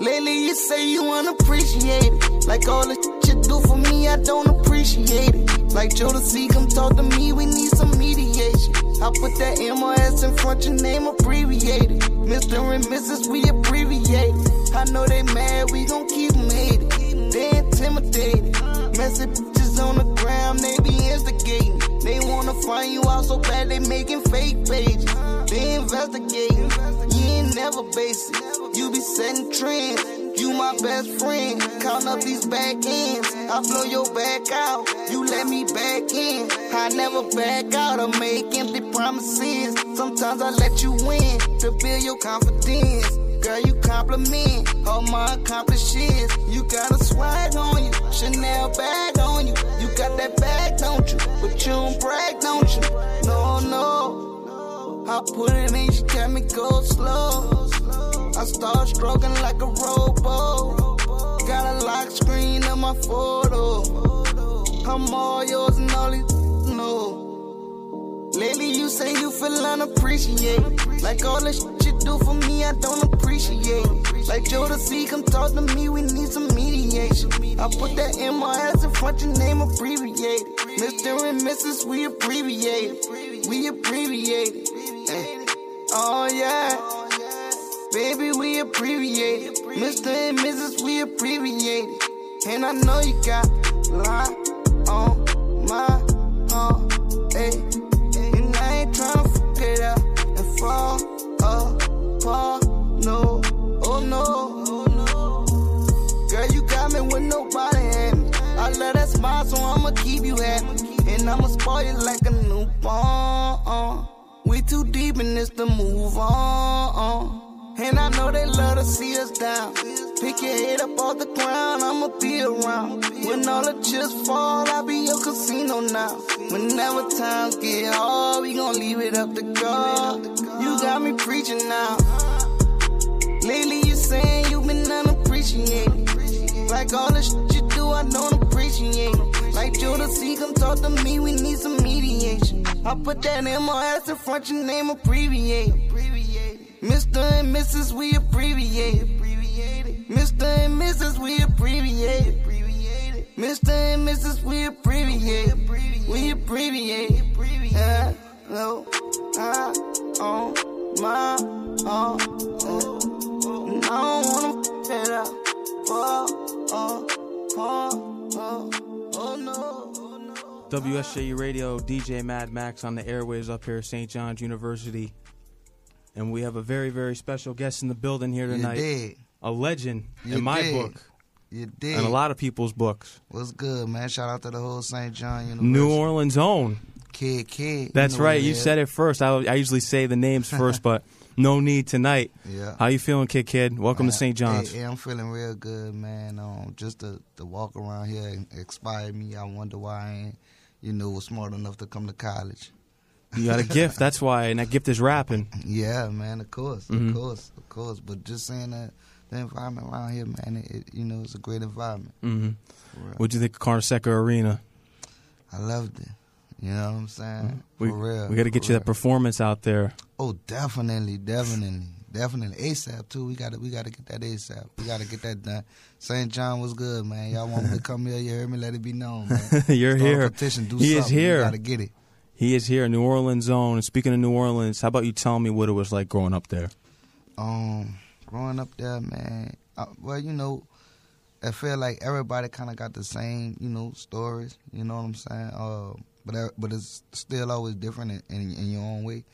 Lately you say you unappreciate it. Like all the shit you do for me, I don't appreciate it. Like Jodeci, come talk to me, we need some mediation. I put that MOS in front, your name abbreviated. Mr. and Mrs. we abbreviate. I know they mad, we gon' keep them hated. They intimidated. Messages on the ground, they be instigating. They wanna find you out so bad, they making fake pages. They investigating. Never basic. You be setting trends. You my best friend. Count up these back ends. I blow your back out. You let me back in. I never back out or make empty promises. Sometimes I let you win to build your confidence. Girl, you compliment all my accomplishments. You got a swag on you, Chanel bag on you. You got that bag, don't you? But you don't brag, don't you? No, no. I put it in, she tell me go slow. I start stroking like a robo. Got a lock screen on my photo. I'm all yours and all these know. Lately you say you feel unappreciated. Like all the shit you do for me, I don't appreciate. Like Joe Jodeci, come talk to me, we need some mediation. I put that MRS in front, your name abbreviated. Mr. and Mrs. we abbreviated. We abbreviated. Eh. Oh yeah. Baby, we abbreviated. Mr. and Mrs. we abbreviated. And I know you got a on my heart. Hey. And I ain't tryna fuck it up and fall apart. No, oh no. Girl, you got me with nobody had me. I love that smile, so I'ma keep you happy. And I'ma spoil you like a newborn. We too deep in this to move on. And I know they love to see us down. Pick your head up off the ground, I'ma be around. When all the chips fall, I'll be your casino now. Whenever times get hard, we gon' leave it up to God. You got me preaching now. Lately you saying you been unappreciated. Like all the shit you do, I don't appreciate. Like Jodeci, come talk to me, we need some mediation. I put that MOS in front, your name abbreviated. Mr. and Mrs. we abbreviate. Mr. and Mrs. we abbreviate. Mr. and Mrs. we abbreviate. We abbreviate. Uh, no, I on my own. Uh, I don't wanna f it up. Oh, oh, oh, oh no. WSJU Radio, DJ Mad Max on the airways up here at St. John's University. And we have a very, very special guest in the building here You tonight. did. A legend You in my did. book You did. and a lot of people's books. What's good, man? Shout out to the whole St. John University. New Orleans own. Kidd, Kidd. That's know right. You said it first. I, I usually say the names first, but no need tonight. Yeah. How you feeling, Kidd Kidd? Welcome to St. John's. Hey, hey, I'm feeling real good, man. Um, just to, to walk around here and inspire me. I wonder why I ain't, you know, was smart enough to come to college. You got a gift. That's why. And that gift is rapping. Yeah, man. Of course, Mhm. of course, of course. But just saying that the environment around here, man, it, it you know, it's a great environment. hmm What'd you think of Carnesecca Arena? I loved it. You know what I'm saying? We, For real. we got to get you that performance out there. Oh, definitely, definitely, definitely. ASAP too. We got to, we got to get that ASAP. We got to get that done. St. John was good, man. Y'all want me to come here? You heard me? Let it be known, man. You're Start here. Petition. Do He is here. We got to get it. He is here, New Orleans zone. And speaking of New Orleans, how about you tell me what it was like growing up there? Um, growing up there, man. Uh, well, you know, I feel like everybody kind of got the same, you know, stories. You know what I'm saying? Uh, but but it's still always different in, in, in your own way.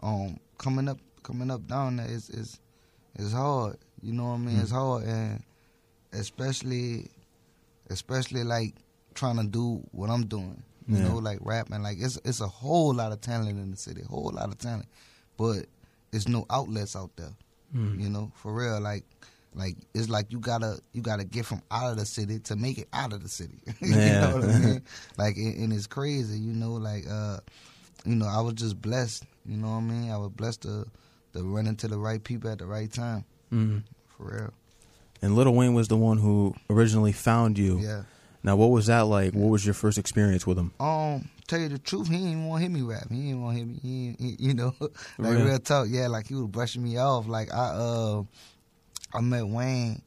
Um, coming up, coming up down there is is is hard. You know what I mean? It's hard, and especially especially like trying to do what I'm doing. You Yeah. know, like rapping. Like it's it's a whole lot of talent in the city, whole lot of talent, but it's no outlets out there. Mm. You know, for real. Like like it's like you gotta you gotta get from out of the city to make it out of the city. you know what I mean? Like and, and it's crazy. You know, like uh, you know, I was just blessed. You know what I mean? I was blessed to to run into the right people at the right time. Mm. For real. And Lil Wayne was the one who originally found you. Yeah. Now, what was that like? What was your first experience with him? Um, tell you the truth, he didn't want to hear me rap. He didn't want to hear me. He, he, you know, like Really? real talk. Yeah, like he was brushing me off. Like I, uh, I met Wayne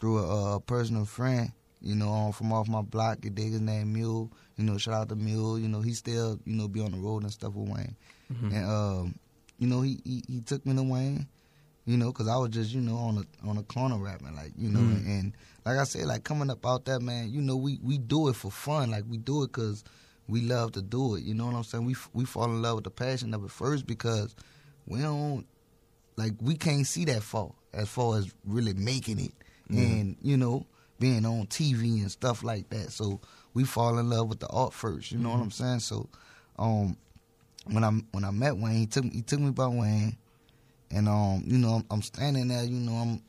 through a, a personal friend. You know, um, from off my block, you dig his name Mule. You know, shout out to Mule. You know, he still you know be on the road and stuff with Wayne. Mhm. And um, you know, he, he he took me to Wayne. You know, cause I was just you know on a on a corner rapping like you know, Mhm. and, like I said, like coming up out that man, you know, we we do it for fun. Like we do it cause we love to do it. You know what I'm saying? We we fall in love with the passion of it first because we don't like we can't see that far as far as really making it Mhm. and you know being on TV and stuff like that. So we fall in love with the art first. You know what I'm saying? So um when I when I met Wayne, he took he took me by Wayne, and um you know I'm, I'm standing there. You know I'm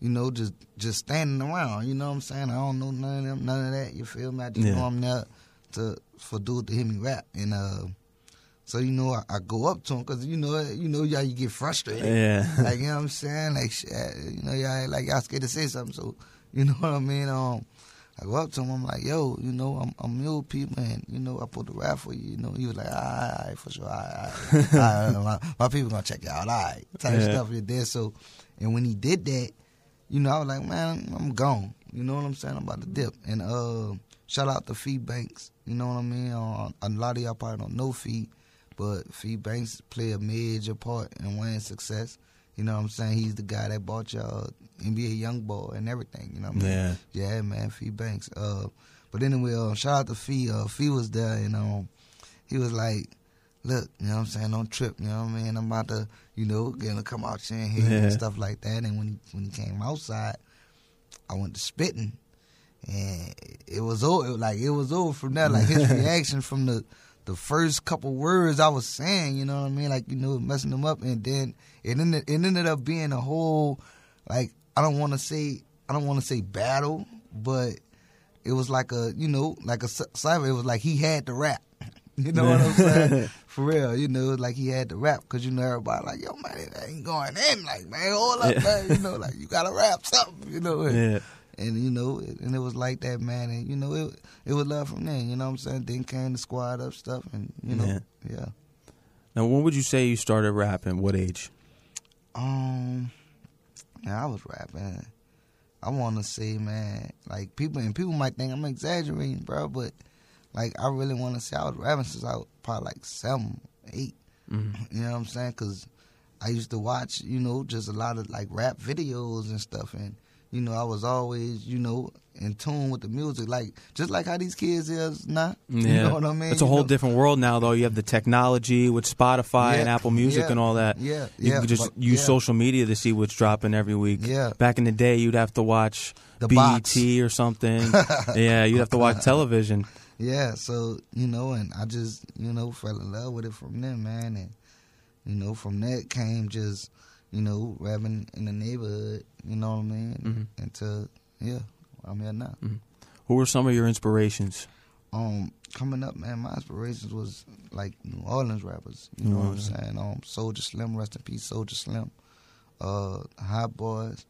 you know just just standing around. You know what I'm saying? I don't know none of them, none of that. You feel me? I just Yeah. know I'm there to for dude to hear me rap and uh. So you know, I, I go up to him because you know, you know, y'all you get frustrated Yeah. like you know what I'm saying? Like shit, you know, y'all like y'all scared to say something. So you know what I mean? Um, I go up to him. I'm like, yo, you know, I'm I'm mule people, and you know, I put the rap for you. You know, he was like, all right, all right for sure, all right, all right. All right, my, my people gonna check you out, all right, type Yeah. stuff you did. So, and when he did that, you know, I was like, man, I'm gone. You know what I'm saying? I'm about to dip. And uh, shout out to Fee Banks. You know what I mean? Uh, a lot of y'all probably don't know Fee, but Fee Banks play a major part in Wayne's success. You know what I'm saying? He's the guy that bought y'all NBA Young Boy and everything. You know what I mean? Yeah. Yeah, man, Fee Banks. Uh, but anyway, uh, shout out to Fee. Uh, Fee was there, and um, he was like, "Look, you know what I'm saying? Don't trip. You know what I mean? I'm about to, you know, gonna come out here and Yeah. and stuff like that." And when he when he came outside, I went to spitting, and it was over. Like it was over from there. Like his reaction from the the first couple words I was saying, you know what I mean? Like you know, messing them up, and then it ended it ended up being a whole like I don't want to say I don't want to say battle, but it was like a you know like a cipher. It was like he had to rap. You know what I'm saying? For real, you know, like he had to rap because you know everybody like, yo man, it ain't going in. Like man, hold up, Yeah. man. You know, like you gotta rap something. You know, and, Yeah. and you know, and it was like that, man. And you know, it it was love from there. You know what I'm saying? Then came the squad up stuff, and you know, Yeah. yeah. Now, when would you say you started rapping? What age? Um, yeah, I was rapping. I want to say, man, like people and people might think I'm exaggerating, bro, but like I really want to say I was rapping since I was probably like seven, eight. Mhm. You know what I'm saying? Because I used to watch, you know, just a lot of like rap videos and stuff, and you know, I was always, you know, in tune with the music, like just like how these kids is now. Yeah. You know what I mean? It's a You whole know? different world now, though. You have the technology with Spotify and Apple Music Yeah. and all that. Yeah, You yeah, can just but- use yeah. social media to see what's dropping every week. Yeah. Back in the day, you'd have to watch The BET box. or something. yeah, you'd have to watch television. Yeah, so you know, and I just you know fell in love with it from there, man, and you know from that came just you know rapping in the neighborhood, you know what I mean, Mhm. until yeah, I'm here now. Who were some of your inspirations? Um, coming up, man, my inspirations was like New Orleans rappers, you know Orleans. what I'm saying? Um, Soldier Slim, rest in peace, Soldier Slim, uh, Hot Boys,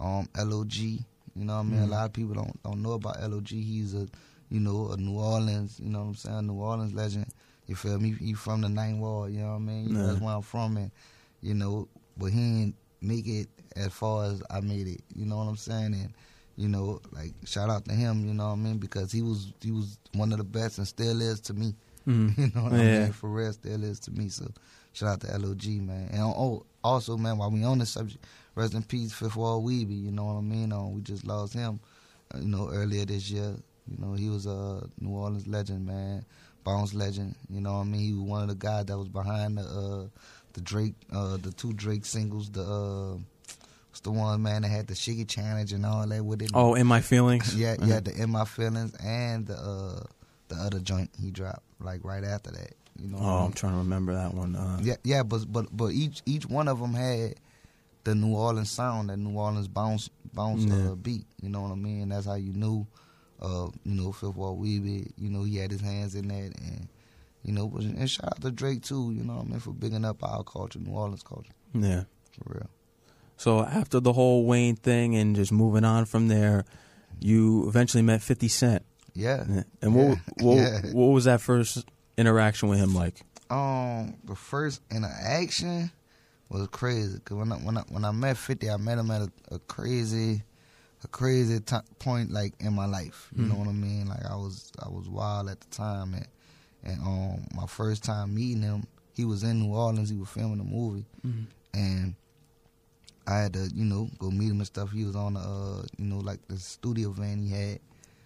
um, Log, you know what I mean? A lot of people don't don't know about Log. He's a you know, a New Orleans, you know what I'm saying, New Orleans legend. You feel me? He from the Ninth Ward, you know what I mean? You know, that's where I'm from, and you know, but he didn't make it as far as I made it. You know what I'm saying? And you know, like shout out to him, you know what I mean? Because he was he was one of the best and still is to me. Mhm. You know what I Yeah. mean? For real, still is to me. So shout out to LOG, man. And oh, also, man, while we on this subject, rest in peace, Fifth Ward Weebie. You know what I mean? Um, we just lost him, uh, you know, earlier this year. You know, he was a New Orleans legend, man, bounce legend. You know what I mean? He was one of the guys that was behind the uh, the Drake, uh, the two Drake singles. The uh, what's the one man that had the Shiggy challenge and all that with it? Oh, in my feelings. Yeah, yeah, the In My Feelings and the uh, the other joint he dropped like right after that. You know. I Oh, mean? I'm trying to remember that one. Uh, Yeah, yeah, but but but each each one of them had the New Orleans sound, that New Orleans bounce bounce Yeah. uh, beat. You know what I mean? That's how you knew. Uh, you know, Fifth Ward Weebie. You know, he had his hands in that, and you know, and shout out to Drake too. You know what I mean for bigging up our culture, New Orleans culture, yeah. for real. So after the whole Wayne thing and just moving on from there, you eventually met 50 Cent. Yeah. And what Yeah. what, Yeah. what was that first interaction with him like? Um, the first interaction was crazy. Cause when I when I when I met Fifty, I met him at a, a crazy, a crazy t- point like in my life. You mm know what I mean? Like I was I was wild at the time, and and um my first time meeting him, he was in New Orleans. He was filming a movie, mm and I had to you know go meet him and stuff. He was on the uh, you know like the studio van he had.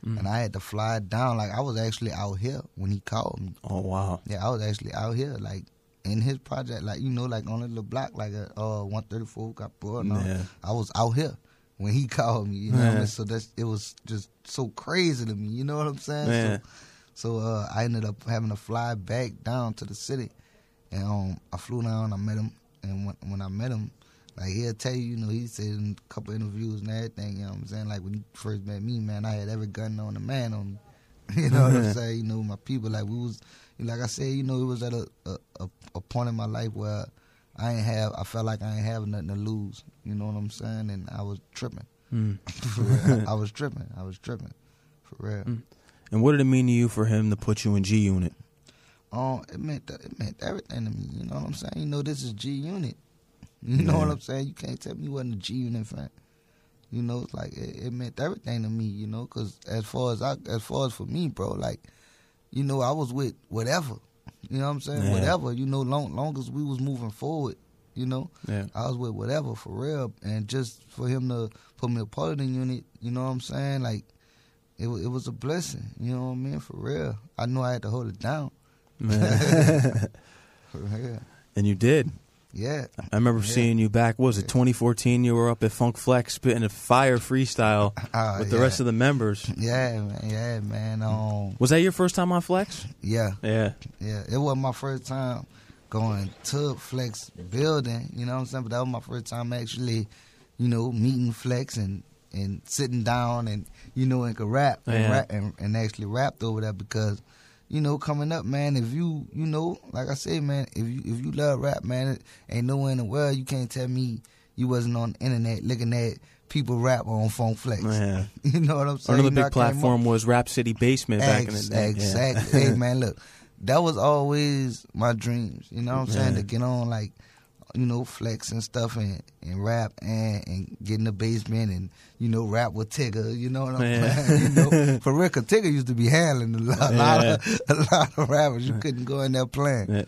mm And I had to fly down. Like I was actually out here when he called me. Oh wow! Yeah, I was actually out here, like in his project, like you know, like on the little block, like a uh, 134 got brought. Yeah. I was out here when he called me. You know, yeah. I mean? so that's it was just so crazy to me. You know what I'm saying? Yeah. So, so uh, I ended up having to fly back down to the city, and um, I flew down. I met him, and when, when I met him, like he'll tell you, you know, he said in a couple interviews and everything. You know what I'm saying? Like when he first met me, man, I had every gun on the man on me. you know what I'm saying? You know, my people, like we was, like I said, you know, it was at a a, a point in my life where I ain't have. I felt like I ain't have nothing to lose. You know what I'm saying? And I was tripping. Mm. I was tripping. I was tripping, for real. Mm. And what did it mean to you for him to put you in G Unit? Um, it meant it meant everything to me. You know what I'm saying? You know, this is G Unit. You know what I'm saying? You can't tell me you wasn't a G Unit fan. You know, it's like it, it meant everything to me. You know, because as far as I, as far as for me, bro, like, you know, I was with whatever. You know what I'm saying? Yeah. Whatever. You know, long long as we was moving forward, you know, yeah. I was with whatever for real. And just for him to put me a part of the unit, you know what I'm saying? Like, it it was a blessing. You know what I mean? For real. I knew I had to hold it down. for real. And you did. Yeah. I remember yeah. seeing you back, was it 2014? You were up at Funk Flex spitting a fire freestyle uh, with the rest of the members. Yeah, man. Yeah, man. Um, was that your first time on Flex? Yeah. Yeah. Yeah. It was my first time going to Flex building, you know what I'm saying? But that was my first time actually, you know, meeting Flex and, and sitting down and, you know, and could rap, and, yeah. rap and, and actually rapped over that because – you know, coming up, man, if you, you know, like I say, man, if you if you love rap, man, it ain't nowhere in the world you can't tell me you wasn't on the internet looking at people rap on Funk Flex. Yeah. you know what I'm saying? Another big platform was Rap City Basement back Ex- in the day. Exactly. Yeah. hey man, look, that was always my dreams. You know what I'm saying? To get on like you know, flex and stuff and, and rap and, and get in the basement and, you know, rap with Tigger, you know what I'm saying? you know, for real, Tigger used to be handling a lot, yeah. lot, of, a lot of rappers. You couldn't go in there playing. Yeah.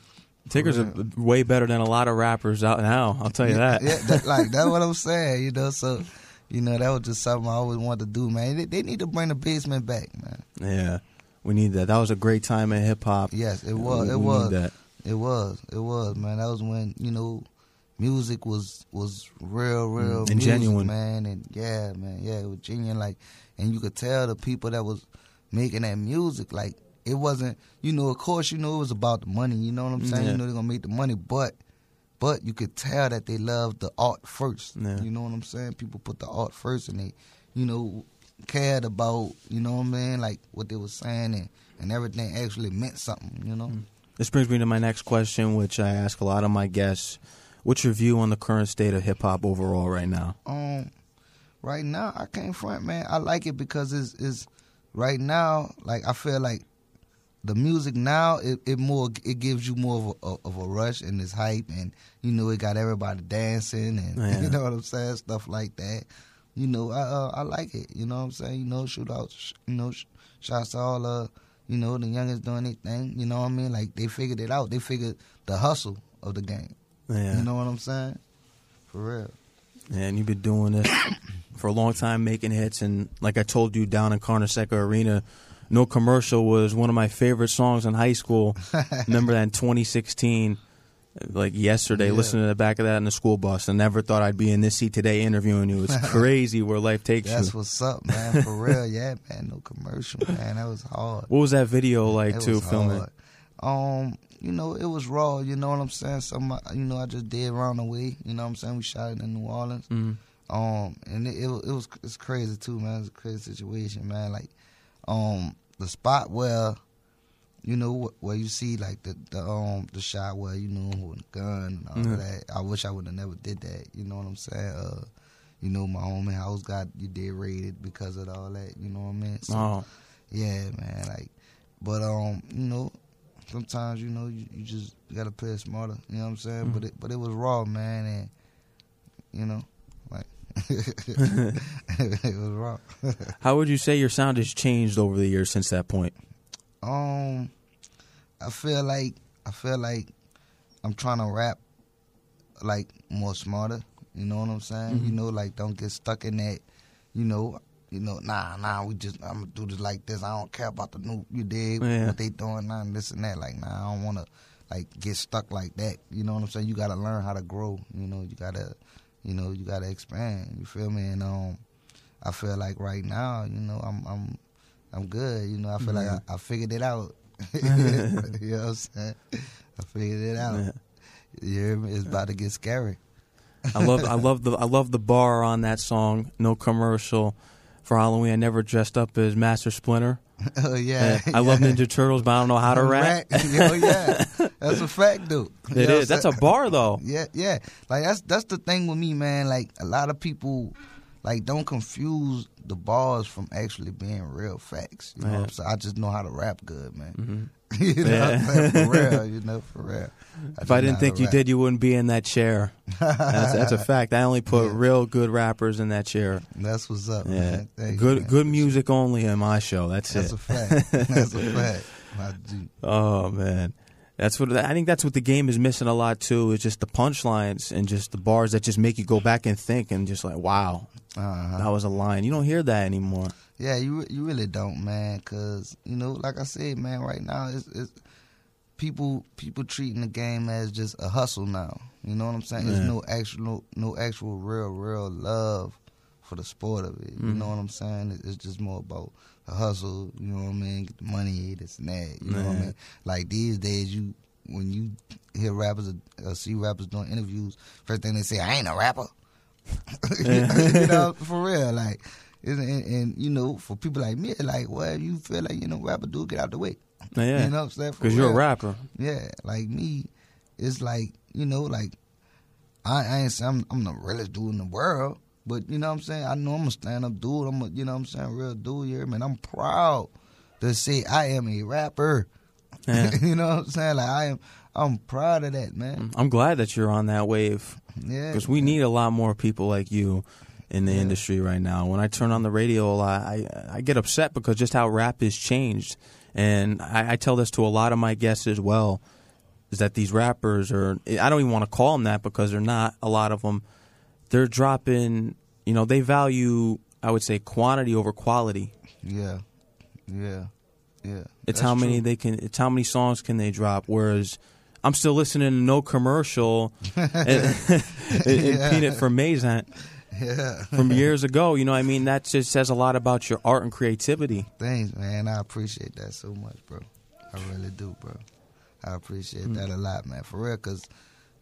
Tigger's are way better than a lot of rappers out now. I'll tell you that. Yeah, that, like that's what I'm saying. You know, so you know that was just something I always wanted to do, man. They, they need to bring the basement back, man. Yeah, we need that. That was a great time in hip hop. Yes, it was. We, it we was. It was. It was, man. That was when you know music was was real, real mm, and music, genuine, man. And yeah, man, yeah, it was genuine. Like, and you could tell the people that was making that music, like, it wasn't. You know, of course, you know it was about the money. You know what I'm saying? Yeah. You know they're gonna make the money, but but you could tell that they loved the art first. Yeah. You know what I'm saying? People put the art first, and they, you know, cared about, you know what I mean, like what they were saying, and and everything actually meant something. You know. Mm. This brings me to my next question, which I ask a lot of my guests. What's your view on the current state of hip hop overall right now? Um, right now I can't front, man. I like it because it's, it's right now. Like I feel like the music now it, it more it gives you more of a, of a rush and it's hype and you know it got everybody dancing and yeah. you know what I'm saying stuff like that. You know I uh, I like it. You know what I'm saying. You know shootouts. You know sh- shouts to all uh you know the youngest doing their thing. You know what I mean. Like they figured it out. They figured the hustle of the game. Yeah. You know what I'm saying? For real. Yeah, and you've been doing this for a long time, making hits. And like I told you, down in Carnesecca Arena, No Commercial was one of my favorite songs in high school. Remember that in 2016, like yesterday, yeah. listening to the back of that in the school bus. I never thought I'd be in this seat today interviewing you. It's crazy where life takes That's you. That's what's up, man. For real. Yeah, man. No Commercial, man. That was hard. What was that video like, it too, filming? Um, you know, it was raw. You know what I'm saying? Some, you know, I just did round the way. You know what I'm saying? We shot it in New Orleans. Mm-hmm. Um, and it, it, it was it's crazy too, man. It's a crazy situation, man. Like, um, the spot where, you know, where you see like the the um the shot where you know with the gun and all mm-hmm. that. I wish I would have never did that. You know what I'm saying? Uh, you know, my homie house got you did raided because of all that. You know what I mean? So, oh. yeah, man. Like, but um, you know, sometimes you know you, you just gotta play it smarter. You know what I'm saying? Mm-hmm. But it but it was raw, man, and you know, like it was wrong. How would you say your sound has changed over the years since that point? Um, I feel like I feel like I'm trying to rap like more smarter. You know what I'm saying? Mm-hmm. You know, like don't get stuck in that. You know, you know, nah, nah. We just I'm gonna do this like this. I don't care about the new. You dig Yeah. what they doing now and this and that. Like, nah, I don't wanna like get stuck like that. You know what I'm saying? You gotta learn how to grow. You know, you gotta, you know, you gotta expand. You feel me? And um, I feel like right now, you know, I'm I'm I'm good. You know, I feel like I, I figured it out. you know what I'm saying? I figured it out. Yeah. You hear me? It's about to get scary. I love I love the I love the bar on that song. No commercial for Halloween. I never dressed up as Master Splinter. oh yeah. I love Ninja Turtles, but I don't know how to rap. oh yeah. That's a fact, dude. You It is. That's a bar though. Yeah, yeah. Like that's that's the thing with me, man. Like a lot of people like don't confuse the bars from actually being real facts. You know Yeah. I'm? I just know how to rap good, man. Mhm. you know I'm? For real, you know, for real. If I didn't think you did, you wouldn't be in that chair. That's, that's a fact. I only put Yeah. real good rappers in that chair. That's what's up, Yeah, man. Thank you, good good music only in my show. That's, That's it. That's a fact. That's a fact. Oh man, that's what I think. That's what the game is missing a lot too. Is just the punchlines and just the bars that just make you go back and think and just like, wow, Uh-huh. that was a line. You don't hear that anymore. Yeah, you you really don't, man. Cause you know, like I said, man, right now it's, it's people people treating the game as just a hustle now. You know what I'm saying? There's no actual no actual real real love for the sport of it. You Mhm. know what I'm saying? It's just more about the hustle. You know what I mean? Get the money, this and that. You know what I mean? Like these days, you when you hear rappers or, or see rappers doing interviews, first thing they say, "I ain't a rapper." you know, for real, like. And, and, and you know, for people like me, like, well, you feel like you know, rapper dude, get out the way. Yeah, You know what I'm saying? Because you're a rapper. Yeah, like me, it's like you know, like I, I ain't saying I'm, I'm the realest dude in the world, but you know what I'm saying. I know I'm a stand up dude. I'm a you know what I'm saying real dude here, man. I'm proud to say I am a rapper. Yeah. you know what I'm saying? Like I am, I'm proud of that, man. I'm glad that you're on that wave Yeah, because we need a lot more people like you in the Yeah. industry right now. When I turn on the radio a lot, I I get upset because just how rap has changed, and I, I tell this to a lot of my guests as well, is that these rappers are I don't even want to call them that because they're not. A lot of them, they're dropping. You know, they value I would say quantity over quality. yeah, yeah, yeah. It's That's how many true. they can. It's how many songs can they drop. Whereas I'm still listening to no commercial and, and, Yeah. Peanut for Mazant Yeah. from years ago. You know, what I mean, that just says a lot about your art and creativity. Thanks, man. I appreciate that so much, bro. I really do, bro. I appreciate Mm. that a lot, man. For real, cause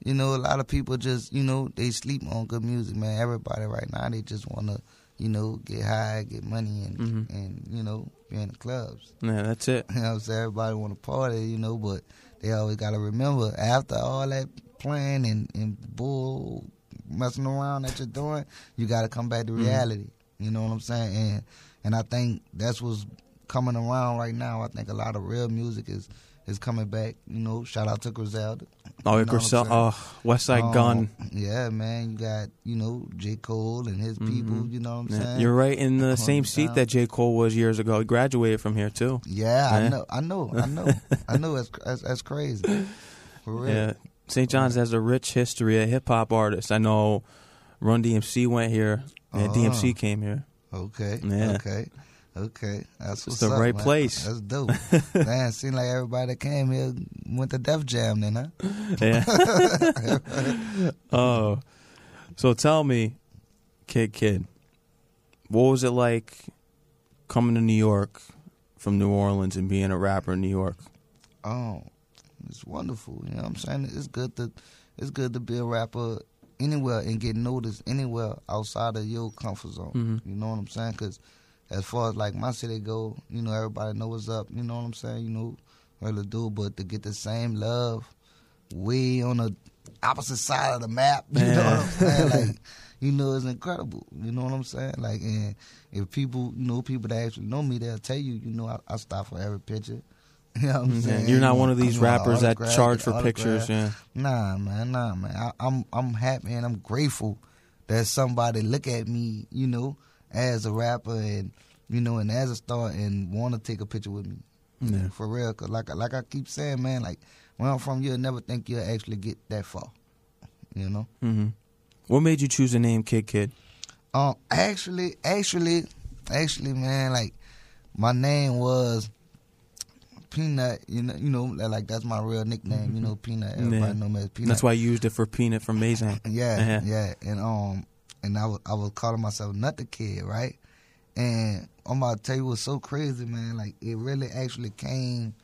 you know a lot of people just you know they sleep on good music, man. Everybody right now they just wanna you know get high, get money, and Mhm. and you know be in the clubs. Yeah, that's it. You know what I'm saying? Everybody want to party, you know, but they always got to remember after all that playing and, and bull messing around that you're doing, you got to come back to Mhm. reality. You know what I'm saying? And and I think that's what's coming around right now. I think a lot of real music is is coming back. You know, shout out to Griselda. Oh, You know what I'm Grisel, saying? oh, West Side Um, Gun. Yeah, man. You got, you know, J. Cole and his people, Mhm. you know what I'm Yeah, saying? You're right in the same seat down. that J. Cole was years ago. He graduated from here too. Yeah, Yeah. I know, I know, I know, I know. That's that's, that's crazy. For real. Yeah, St. John's has a rich history of hip hop artists. I know Run DMC went here. and Uh-huh. DMC came here. Okay. Yeah. Okay. Okay. That's what's the up, right man. place. That's dope. man, seemed like everybody that came here went to Def Jam then, huh? Yeah. oh, so tell me, Kidd, Kidd, what was it like coming to New York from New Orleans and being a rapper in New York? Oh, it's wonderful. You know what I'm saying? It's good to it's good to be a rapper anywhere and get noticed anywhere outside of your comfort zone. Mhm. You know what I'm saying? Because as far as like my city go, you know everybody know what's up. You know what I'm saying? You know what to do, but to get the same love way on the opposite side of the map. You know what I'm saying? Like you know it's incredible. You know what I'm saying? Like and if people you know people that actually know me, they'll tell you. You know I, I stop for every picture. You know I'm Yeah, saying? You're not one of these rappers that charge for pictures. Yeah. Nah, man, nah, man. I, I'm I'm happy and I'm grateful that somebody look at me, you know, as a rapper and you know, and as a star and want to take a picture with me. Yeah. For real, cause like like I keep saying, man, like where I'm from, you'll never think you'll actually get that far. You know. hmm What made you choose the name Kidd Kidd? Um, actually, actually, actually, man, like my name was Peanut. You know, you know, like that's my real nickname. You know, Peanut. Everybody Yeah. know me as Peanut. That's why I used it for Peanut from Maison. Yeah, Uh-huh. yeah, and um, and I was I was calling myself Nut the Kid, right? And I'm about to tell you what's so crazy, man. Like it really actually came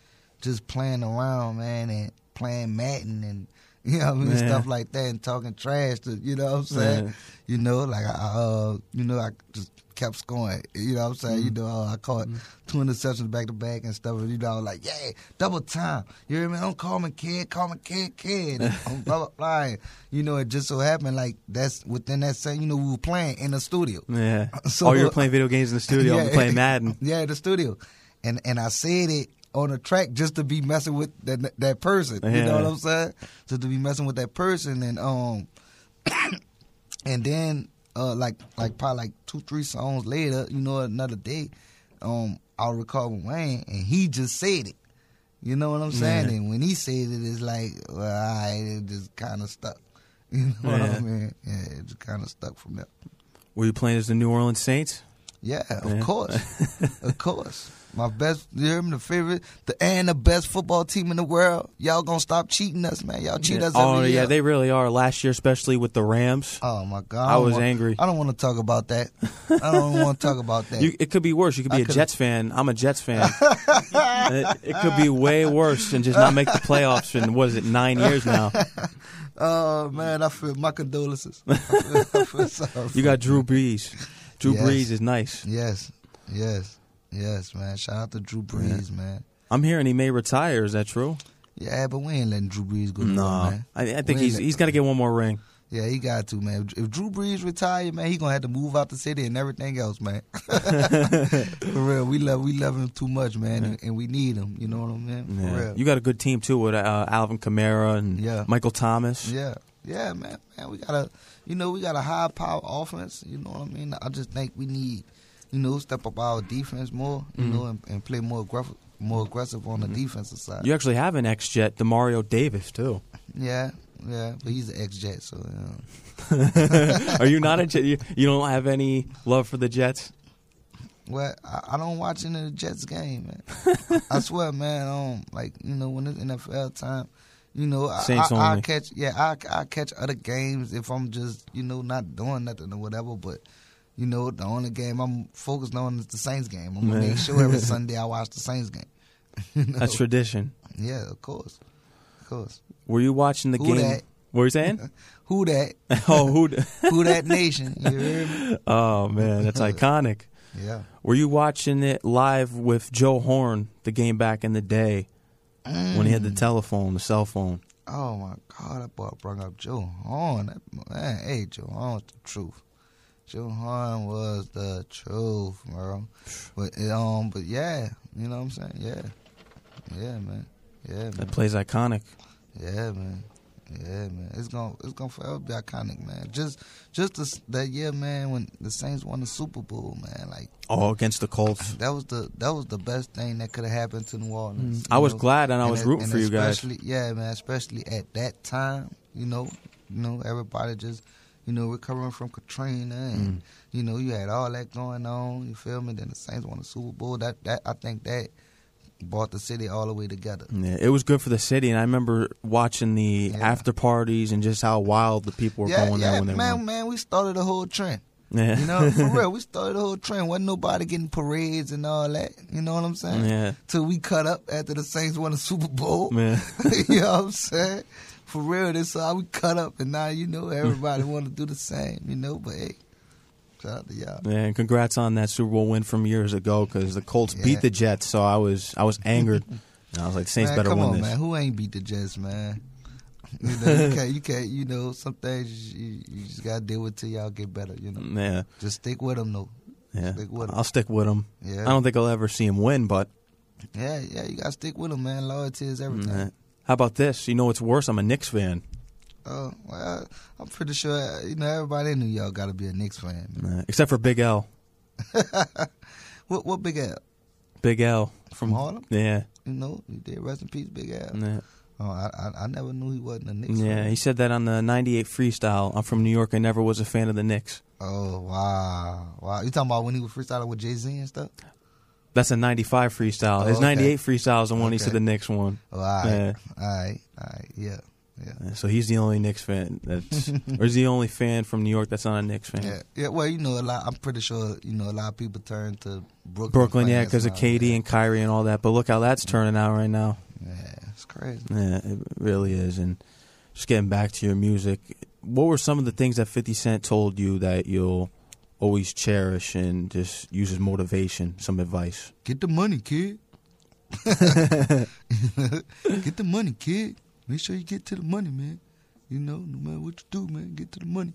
just playing around, man, and playing Madden and you know I mean stuff like that, and talking trash to you know what I'm saying. Yeah. You know, like I uh, you know, I just kept scoring. You know what I'm saying? You Mm-hmm. know, uh, I caught two interceptions back to back and stuff. And, you know, I was like, yeah, double time. You hear me? Don't call me kid, call me kid, kid. I'm blah, blah, blah. You know, it just so happened like that's within that same, you know, we were playing in the studio. Yeah. So- oh, you were playing video games in the studio. I'm playing Madden. Yeah, in the studio. And and I said it on the track just to be messing with that that person. You know what I'm saying? Just to be messing with that person and um and then uh like like probably like two, three songs later, you know, another day, um, I'll recall with Wayne and he just said it. You know what I'm saying? Yeah. And when he said it, it's like, well, it just kind of stuck. You know what Yeah. I mean? Yeah, it just kind of stuck from there. Were you playing as the New Orleans Saints? Yeah, of Yeah. course, of course. My best, you hear me? The favorite, the and the best football team in the world. Y'all gonna stop cheating us, man? Y'all cheat us every oh, year. yeah, they really are. Last year, especially with the Rams. Oh my god! I don't was want- angry. I don't want to talk about that. I don't want to talk about that. You, it could be worse. You could be I a could've- Jets fan. I'm a Jets fan. it, it could be way worse and just not make the playoffs in what is it nine years now. oh man, I feel my condolences. I feel, I feel You got Drew Brees. Drew Yes. Brees is nice. Yes, yes, yes, man. Shout out to Drew Brees, man. I'm hearing he may retire. Is that true? Yeah, but we ain't letting Drew Brees go. No, man. I, I think he's he's got to get one more ring. Yeah, he got to, man. If Drew Brees retire, man, he gonna have to move out the city and everything else, man. For real, we love we love him too much, man, and, and we need him. You know what I mean? For Yeah. real. You got a good team too with uh, Alvin Kamara and Yeah. Michael Thomas. yeah, yeah, man, man. We got a, you know, we got a high power offense. You know what I mean? I just think we need, you know, step up our defense more, you Mhm. know, and, and play more aggressive, more aggressive on the defensive side. You actually have an ex Jet, Demario Davis too. Yeah, yeah, but he's an ex Jet, so. You know. Are you not a Jet? You, you don't have any love for the Jets? Well, I, I don't watch any of the Jets game, man. I swear, man. Um, like you know, when it's NFL time, you know, I, Saints I, I catch, yeah, I I catch other games if I'm just you know not doing nothing or whatever. But you know, the only game I'm focused on is the Saints game. I'm gonna Man. make sure every Sunday I watch the Saints game. You know? That's tradition. yeah, of course, of course. Were you watching the Who game? dat? What were you saying? Who that? oh, who? Who that nation? You hear me? oh man, that's iconic. Yeah. Were you watching it live with Joe Horn, the game back in the day when he had the Mm. telephone, the cell phone? Oh my God, that boy brought up Joe Horn. That, man, hey, Joe Horn's the truth. Joe Horn was the truth, bro. But it, um, but yeah, you know what I'm saying? Yeah, yeah, man, yeah, man, That plays iconic. yeah, man, yeah, man. It's gonna, it's gonna forever be iconic, man. Just, just this, that year, man, when the Saints won the Super Bowl, man, like Oh, against the Colts. that was the, that was the best thing that could have happened to New Orleans. I was know? glad and I was it- rooting and for you guys. Yeah, man, especially at that time, you know, you know, everybody just, you know, recovering from Katrina, and Mm. you know, you had all that going on. You feel me? Then the Saints won the Super Bowl. That that I think that brought the city all the way together. Yeah, it was good for the city, and I remember watching the Yeah. after parties and just how wild the people were yeah, going yeah, there when they man, won. man, we started a whole trend. Yeah. You know, for real, we started a whole trend. Wasn't nobody getting parades and all that. You know what I'm saying? Yeah. Till we cut up after the Saints won the Super Bowl. Man. you know what I'm saying? For real, this how we cut up, and now you know everybody want to do the same. You know, but hey, shout out to y'all. Yeah, and congrats on that Super Bowl win from years ago because the Colts Yeah. beat the Jets, so I was I was angered. and I was like, Saints man, better come win on, this. man. Who ain't beat the Jets, man? You know, you can't. You can't. You know, some things you, you just gotta deal with till y'all get better. You know, Yeah, just stick with them though. yeah. Stick with 'em. I'll stick with him. Yeah. I don't think I'll ever see him win, but Yeah, yeah. You gotta stick with them, man. Loyalty is everything. uh, how about this? You know what's worse? I'm a Knicks fan. Oh well, I'm pretty sure you know everybody in New York got to be a Knicks fan. Nah, except for Big L. What what Big L Big L from Harlem? Yeah, You know, he did rest in peace, Big L. yeah, Oh, I, I I never knew he wasn't a Knicks. Fan. Yeah. fan. He said that on the '98 freestyle. I'm from New York. I never was a fan of the Knicks. Oh wow, wow! You talking about when he was freestyling with Jay Z and stuff? That's a '95 freestyle. Oh, His okay. '98 freestyle is the one he Okay. said the Knicks won. Oh, all right, Yeah. all right, all right, yeah, yeah. Yeah, So he's the only Knicks fan that's, or is the only fan from New York that's not a Knicks fan. Yeah, yeah. Well, you know, a lot. I'm pretty sure you know a lot of people turn to Brooklyn. Brooklyn, yeah, because of now. KD and Kyrie and all that. But look how that's turning out right now. Yeah, it's crazy. Yeah, it really is. And just getting back to your music, what were some of the things that 50 Cent told you that you'll always cherish and just use as motivation, some advice? Get the money, kid. get the money, kid. Make sure you get to the money, man. You know, no matter what you do, man, get to the money.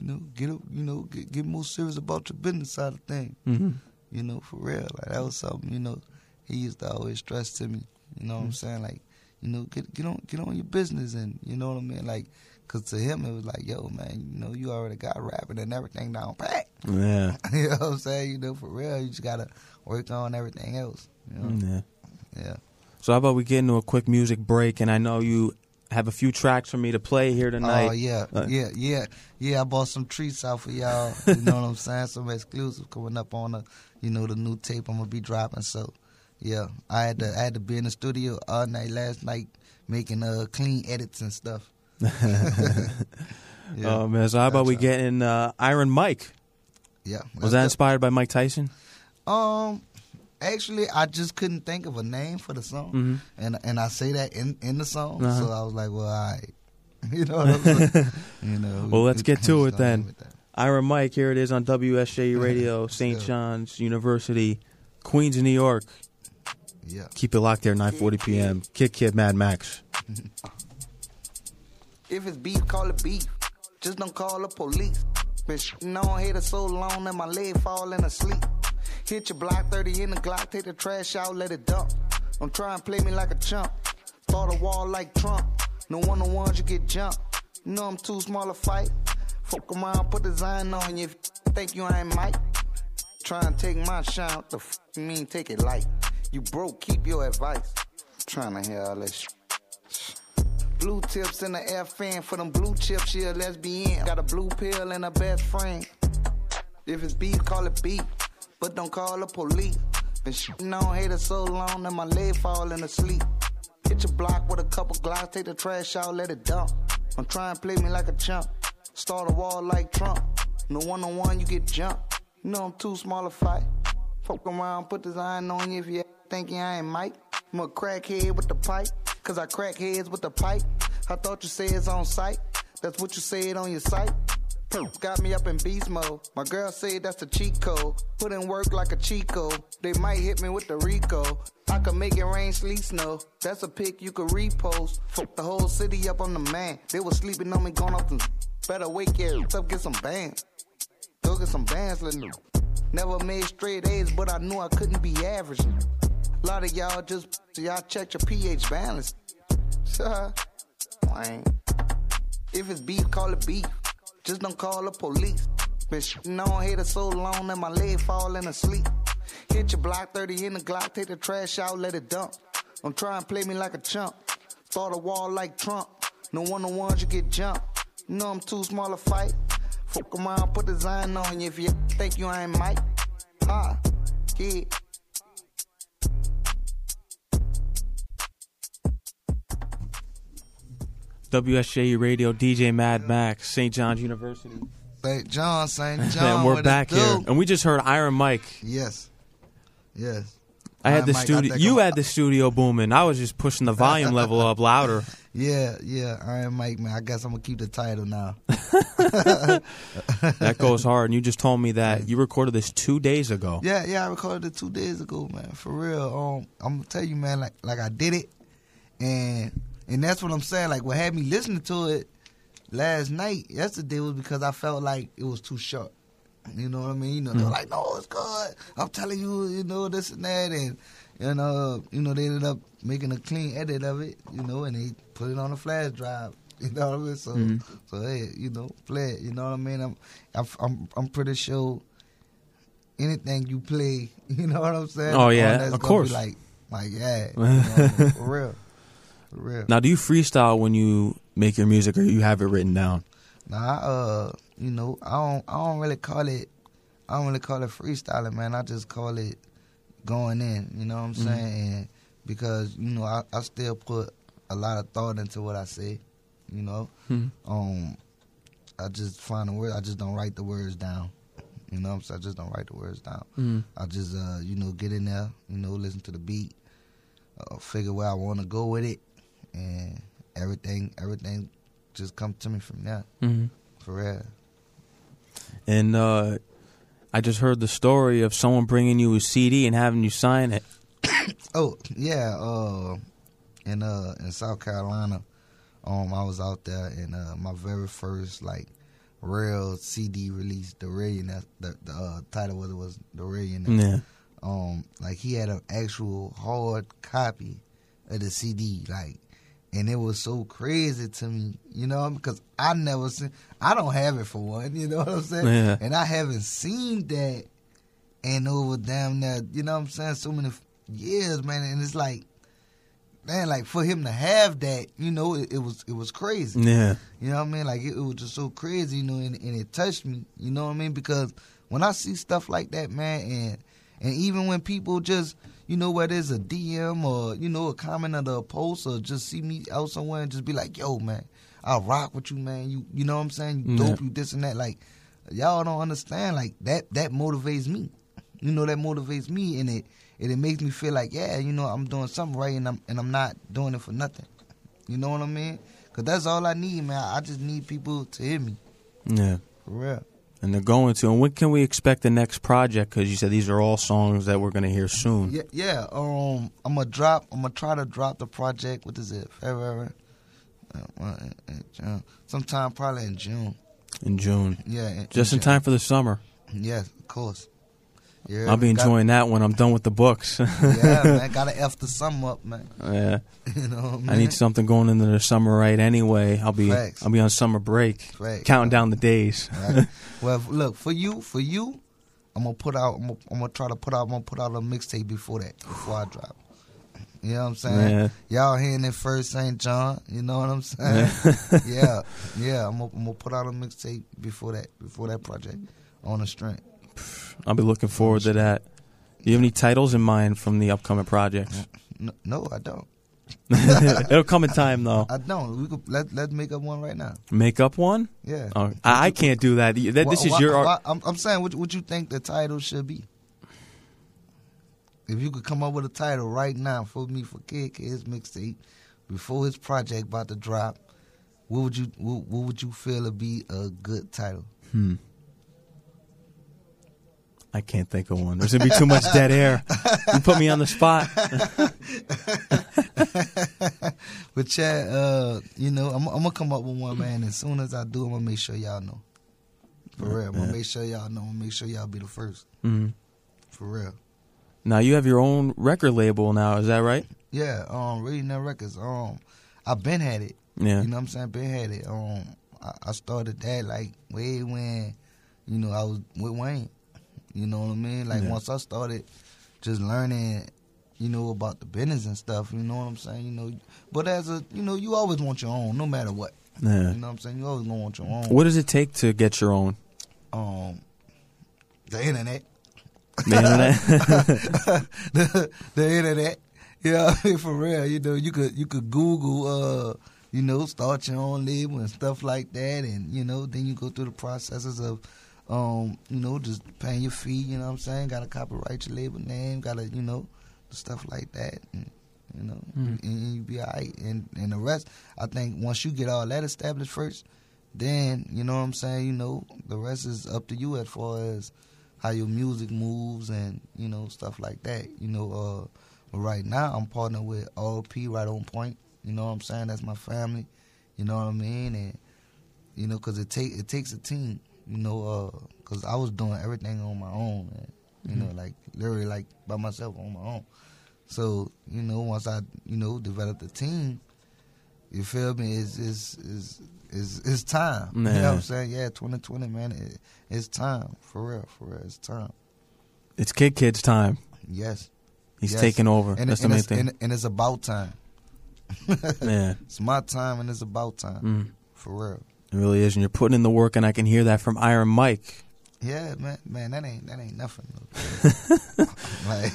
You know, get up. You know, get get more serious about your business side of things. Mm-hmm. You know, for real. Like that was something. You know, he used to always stress to me. You know what I'm saying? Like, you know, get get on get on your business, and you know what I mean. Like, cause to him it was like, yo, man, you know, you already got rapping and everything down pat. Yeah. you know what I'm saying? You know, for real, you just gotta work on everything else. You know? yeah. Yeah. So how about we get into a quick music break? And I know you have a few tracks for me to play here tonight. Oh yeah, Uh, yeah, yeah, yeah. I bought some treats out for y'all. You know what I'm saying? Some exclusive coming up on the, you know, the new tape I'm gonna be dropping. So, yeah, I had to, I had to be in the studio all night last night making uh clean edits and stuff. Yeah. Oh man, so how about we get in uh, Iron Mike? yeah. Was that inspired by Mike Tyson? Um, actually, I just couldn't think of a name for the song, Mm-hmm. and and I say that in in the song, Uh-huh. so I was like, well, all right. You know what I'm saying? you know. Well, let's get to it then. Iron Mike, here it is on WSJ Radio, St. John's University, Queens, New York. Yeah. Keep it locked there, 9:40 p.m. Kidd Kidd Mad Max. If it's beef, call it beef. Just don't call the police. Been shitting on haters so long that my leg falling asleep. Hit your block 30 in the Glock, take the trash out, let it dump. Don't try and play me like a chump. Thought a wall like Trump. No one on ones you get jumped. You know I'm too small to fight. Fuck around, put the sign on you if you think you ain't Mike. Try and take my shine, what the f mean take it light? You broke, keep your advice. Trying to hear all this shit. Blue tips in the air fan for them blue chips, she a lesbian. Got a blue pill and a best friend. If it's beef, call it beef, but don't call the police. Been shooting on haters so long that my leg falling asleep. Hit your block with a couple glocks, take the trash out, let it dump. I'm try to play me like a chump. Start a wall like Trump. No one on one, you get jumped. You know I'm too small to fight. Fuck around, put the sign on you if you think you ain't Mike. I'm a crackhead with the pipe, cause I crack heads with the pipe. I thought you said it's on site. That's what you said on your site. Got me up in beast mode. My girl said that's the cheat code. Put in work like a Chico. They might hit me with the Rico. I could make it rain, sleet, snow. That's a pic you could repost. Fuck the whole city up on the man. They was sleeping on me, going off them. Better wake your up, get some bands. Go get some bands, little. Never made straight A's, but I knew I couldn't be average. A lot of y'all just, y'all checked your pH balance. Lame. If it's beef, call it beef. Just don't call the police. Been shitting on haters so long that my leg falling asleep. Hit your block 30 in the Glock, take the trash out, let it dump. Don't try and play me like a chump. Thought a wall like Trump. No one on ones you get jumped. You know I'm too small to fight. Fuck around, put the sign on you if you think you ain't Mike. Ah, yeah. WSJ Radio, DJ Mad Max, St. John's University. St. John, St. John. and we're back here. And we just heard Iron Mike. Yes. Yes. I had Iron the Mike, studio. You I'm- had the studio booming. I was just pushing the volume level up louder. Yeah, yeah. Iron Mike, man. I guess I'm gonna keep the title now. That goes hard. And you just told me that you recorded this two days ago. Yeah, yeah. I recorded it two days ago, man. For real. Um, I'm gonna tell you, man. Like, like I did it, and and that's what I'm saying. Like, what had me listening to it last night, yesterday, was because I felt like it was too short. You know what I mean? You know, they were like, "No, it's good." I'm telling you, you know this and that, and and uh, you know, they ended up making a clean edit of it, you know, and they put it on a flash drive. You know what I mean? So, Mhm. so hey, you know, play it. You know what I mean? I'm, I'm, I'm, I'm pretty sure anything you play, you know what I'm saying? Oh, yeah, that's of course. Be like, like yeah, you know what I mean? for real, real. Now, do you freestyle when you make your music, or you have it written down? Nah, I, uh, you know, I don't, I don't really call it, I don't really call it freestyling, man. I just call it going in. You know what I'm Mhm. saying? And because you know, I, I still put a lot of thought into what I say. You know, Mhm. um, I just find the word. I just don't write the words down. You know what I'm saying? I just don't write the words down. Mhm. I just, uh, you know, get in there. You know, listen to the beat, uh, figure where I want to go with it, and everything, everything just come to me from there. Mhm. For real. And uh, I just heard the story of someone bringing you a CD and having you sign it. Oh yeah, uh, in uh in South Carolina, um, I was out there and uh, my very first like real CD release, the Rillionaire. The, the uh, title of it was the Rillionaire. Yeah. Um, like he had an actual hard copy of the CD, like, and it was so crazy to me, you know, because I never seen. I don't have it for one, you know what I'm saying? Yeah. And I haven't seen that and over damn near, you know what I'm saying, so many years, man. And it's like, man, like for him to have that, you know, it, it was it was crazy. Yeah. You know what I mean? Like it, it was just so crazy, you know, and, and it touched me. You know what I mean? Because when I see stuff like that, man, and and even when people just, you know, whether it's a DM or you know a comment under a post or just see me out somewhere and just be like, "Yo, man, I rock with you, man. You, you know what I'm saying? You Yeah. dope, you this and that." Like y'all don't understand. Like that that motivates me. You know that motivates me, and it and it makes me feel like, yeah, you know, I'm doing something right, and I'm and I'm not doing it for nothing. You know what I mean? Cause that's all I need, man. I just need people to hear me Yeah. for real. And they're going to. And when can we expect the next project? Because you said these are all songs that we're going to hear soon. Yeah, yeah. Um, I'm gonna drop. I'm gonna try to drop the project. What is it? February. Uh, uh, uh. Sometime probably in June. In June. Yeah. in- Just in June. time for the summer. Yes, of course. Yeah, I'll be enjoying that when I'm done with the books. yeah, man. Gotta f the sum up, man. yeah. You know. What I need something going into the summer right anyway. I'll be Facts. I'll be on summer break, Facts. counting down the days. Right. well, look for you, for you, I'm gonna put out. I'm gonna, I'm gonna try to put out. I'm gonna put out a mixtape before that, before I drop. You know what I'm saying? Yeah. Y'all hearing it first, St. John. You know what I'm saying? yeah, yeah. I'm gonna, I'm gonna put out a mixtape before that, before that project on the strength. I'll be looking forward to that. Do you have any titles in mind from the upcoming projects? No, no, I don't. It'll come in time though. I don't. We could let let's make up one right now. Make up one? Yeah. Oh, I, I can't do that. That- This Why- is why- your why- I'm, I'm saying, what, what you think the title should be? If you could come up with a title right now for me for Kidd Kidd's mixtape before his project about to drop, what would you what, what would you feel would be a good title? Hmm. I can't think of one. There's gonna be too much dead air. You put me on the spot. but Chad, uh, you know, I'm, I'm gonna come up with one, man. As soon as I do, I'm gonna make sure y'all know. For real, I'm gonna make sure y'all know. I'm gonna make sure y'all be the first. Mhm. For real. Now you have your own record label now. Is that right? Yeah, um, reading that records. Um, I've been had it. Yeah. You know what I'm saying? Been had it. Um, I, I started that like way when, you know, I was with Wayne. You know what I mean? Like Yeah. once I started just learning, you know, about the business and stuff. You know what I'm saying? You know, but as a, you know, you always want your own, no matter what. Yeah. You know what I'm saying? You always gonna want your own. What does it take to get your own? Um, the internet. The internet? the, the internet. Yeah, I mean, for real. You know, you could you could Google, uh, you know, start your own label and stuff like that, and you know, then you go through the processes of, um, you know, just paying your fee. You know what I'm saying? Got to copyright your label name. Got to, you know, stuff like that. And, you know, Mhm. and you be alright. And and the rest, I think, once you get all that established first, then you know what I'm saying. You know, the rest is up to you as far as how your music moves and you know stuff like that. You know, uh, but right now I'm partnered with RP right on point. You know what I'm saying? That's my family. You know what I mean? And you know, cause it take it takes a team. You know, uh, cause I was doing everything on my own. Man. You know, like literally like by myself on my own. So you know, once I you know developed a team, You feel me? It's it's it's it's, it's time. You know what I'm saying? Yeah, 2020, man. It, it's time for real, for real. It's time. It's Kidd Kidd's time. Yes. He's Yes. taking over. And, That's and the main it's, thing. And, and it's about time. yeah, It's my time and it's about time. mm, For real. It really is. And you're putting in the work, and I can hear that from Iron Mike. Yeah, man, man, that ain't that ain't nothing. like,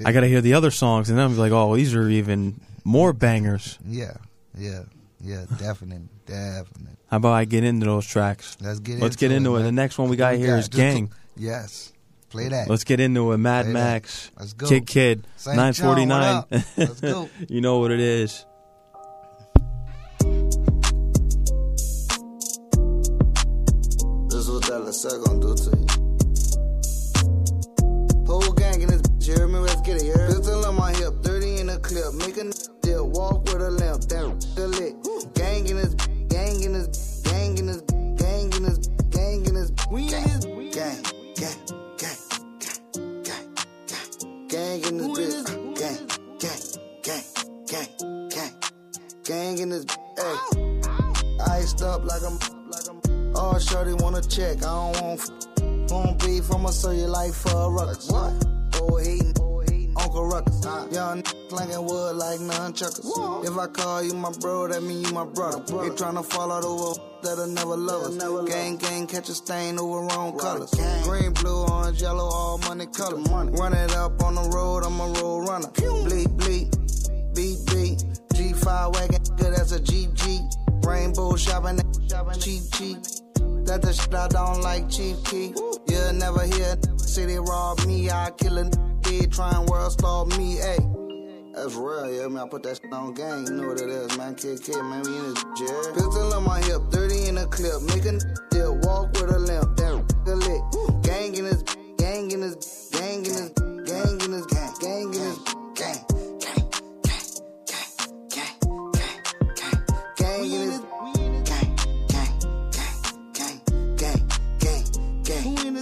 I got to hear the other songs, and then I'm like, oh, these are even more bangers. yeah, yeah, yeah, definitely, definitely. How about I get into those tracks? Let's get Let's get into it. The next one we got What we here got? is Gang. to- yes, play that. Let's get into it. Mad Play. Max, Let's go. Kidd Kidd, nine forty nine. Let's go. you know what it is. That gonna do to you. Whole gang in this bitch, hear me? Let's get it, me? Pistol on my hip, 30 in a clip, make a deal, walk with a limp, damn, the lit. Gang in this, gang in this, gang in this, gang in this, gang in this, we in this, gang, gang, gang, gang, gang, gang, gang in this bitch, uh, gang, gang, gang, gang, gang, gang in this, hey. Iced up like I'm. Oh, shorty wanna check. I don't want f- beef. I'ma serve you like for a ruckus. What? Old hating, Uncle Ruckus. Young n- slanging wood like nunchuckers. If I call you my bro, that mean you my brother. They tryna fall out over that'll never love us. Gang, gang, catch a stain over wrong colors. Gang. Green, blue, orange, yellow, all money colors. Run it up on the road, I'm a road runner. Bleep, bleep, beat, beat. G5 wagon, good as a GG. Rainbow shopping, cheap, cheap. That's the shit I don't like, cheap key. You'll never hear city rob me. I kill a dead trying world star me, ayy. That's real, yeah, man. I put that shit on gang. You know what it is, man. KK, man. We in this jail. Pistol on my hip, 30 in a clip. A deal, walk with a limp. That the lit. Gang in his, gang in his, gang in his, gang in his, gang, gang in his, gang. Gang,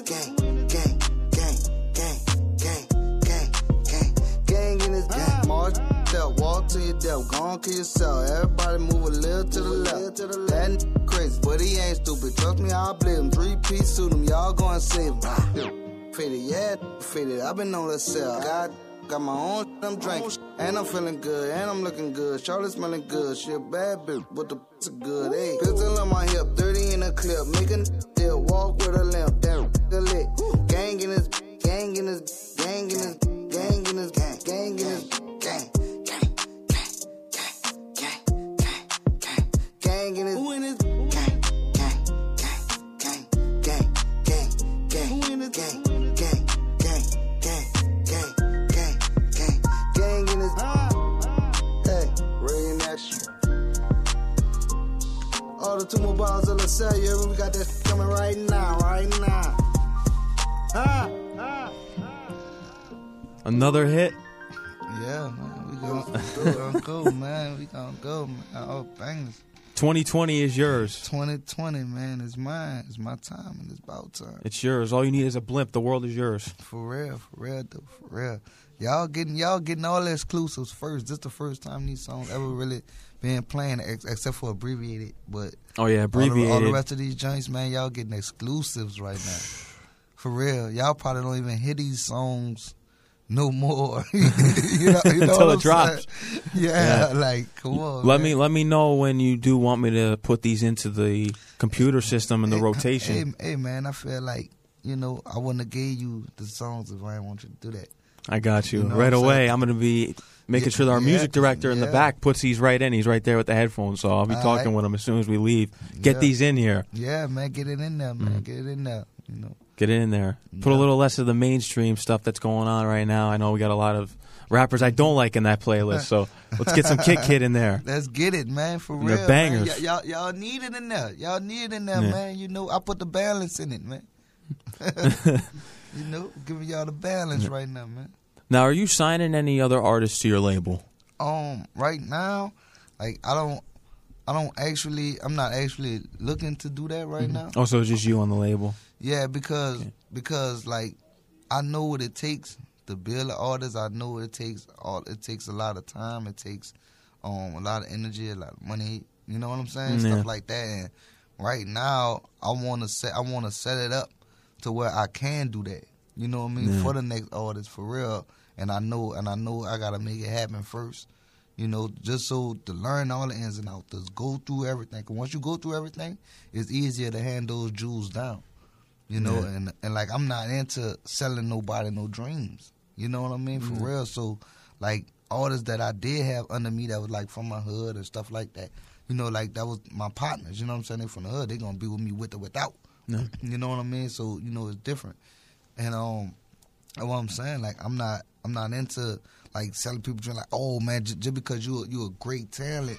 this gang, gang, gang, gang, gang, gang, gang, gang in this gang. March step, walk to your death, Gone on kill yourself. Everybody move a little to the left. That n- crazy, but he ain't stupid. Trust me, I'll blip him. Three piece suit him, y'all go and see him. Faded, yeah, faded. I've been on the cell. God. Got my own shit, I'm drinking. And I'm feeling good, and I'm looking good. Charlotte smelling good. She a bad bitch, but the p***s are good, ayy. Pistol on my hip, 30 in a clip. Make a n- walk with a limp the lit. Gang in his, gang in his, gang in his, gang in his, gang, gang in his, gang. Gang in his, who in his gang, gang, gang, gang, gang, gang, gang, gang, gang, gang, gang, gang, gang, gang, in his, hey, Ray in action. All the two mobiles of LaSalle, we got that coming right now, right now. Another hit. Yeah, man, we gonna, go, man. We gonna go, man. All bangers. 2020 is yours. 2020, man, is mine. It's my time, and it's about time. It's yours. All you need is a blimp. The world is yours. For real, for real, though, for real. Y'all getting y'all getting all the exclusives first. This the first time these songs ever really been playing, ex- except for abbreviated. But Oh yeah, all the, abbreviated. all the rest of these joints, man, y'all getting exclusives right now. For real, y'all probably don't even hear these songs no more. you know, you know Until it drops. Yeah, Yeah. like come on. let man. me let me know when you do want me to put these into the computer system and the Hey, rotation. Hey, hey, man, I feel like you know I wouldn't have gave you the songs if I didn't want you to do that. I got you. You know right I'm away, saying? I'm going to be making Yeah, sure that our yeah, music director in the back puts these right in. He's right there with the headphones, so I'll be All talking right. with him as soon as we leave. Get these in here. Yeah, man, get it in there, man, Mm-hmm. get it in there. You know, Get it in there. Put a little less of the mainstream stuff that's going on right now. I know we got a lot of rappers I don't like in that playlist, so let's get some Kidd Kidd in there. let's get it, man, for they're real. bangers. Man. Y- y'all, y'all need it in there. Y'all need it in there, Yeah. man. You know, I put the balance in it, man. you know, giving y'all the balance right now, man. Now, are you signing any other artists to your label? um right now like i don't i don't actually i'm not actually looking to do that right now Oh, Also, just you on the label. Yeah because because like i know what it takes to build an artist i know it takes all it takes a lot of time it takes um, a lot of energy, a lot of money. You know what I'm saying? Yeah. Stuff like that. And right now, I want to set I want to set it up to where I can do that. You know what I mean? Yeah. For the next artist, for real. And I know, and I know I gotta make it happen first. You know, just so to learn all the ins and outs, to go through everything. 'Cause once you go through everything, it's easier to hand those jewels down. You know, Yeah. and and like I'm not into selling nobody no dreams. You know what I mean? For Mhm. real. So like artists that I did have under me that was like from my hood and stuff like that. You know, like that was my partners. You know what I'm saying? They from the hood. They gonna be with me with or without. You know what I mean? So you know it's different. And um, what I'm saying. Like I'm not I'm not into like selling people dreams. Like oh man, just, just because you you a great talent,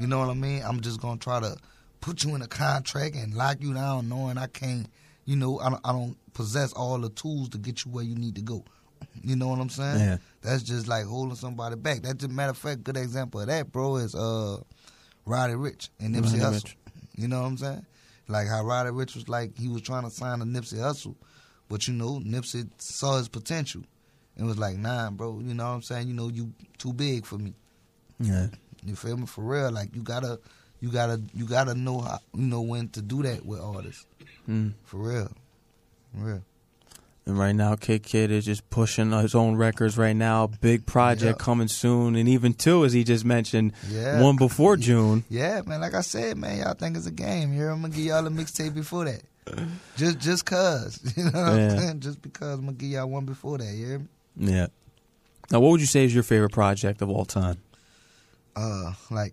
you know what I mean? I'm just gonna try to put you in a contract and lock you down, knowing I can't. You know, I don't, I don't possess all the tools to get you where you need to go. You know what I'm saying? Yeah. That's just like holding somebody back. That's a matter of fact, good example of that, bro, is uh Roddy Ricch and Nipsey Roddy Hussle. Rich. You know what I'm saying? Like how Roddy Ricch was like he was trying to sign a Nipsey Hussle, but you know Nipsey saw his potential and was like, nah, bro. You know what I'm saying? You know you too big for me. Yeah. You feel me? For real, like you gotta, you gotta, you gotta know how, you know when to do that with artists. Mm. For real, for real. And right now, Kidd Kidd is just pushing his own records right now. Big project coming soon, and even two, as he just mentioned, Yeah. one before June. Yeah, man. Like I said, man, y'all think it's a game. Here, I'm gonna give y'all a mixtape before that. Just, just cause, you know what Yeah. I'm saying? Just because I'm gonna give y'all one before that. You hear me? Yeah. Now, what would you say is your favorite project of all time? uh like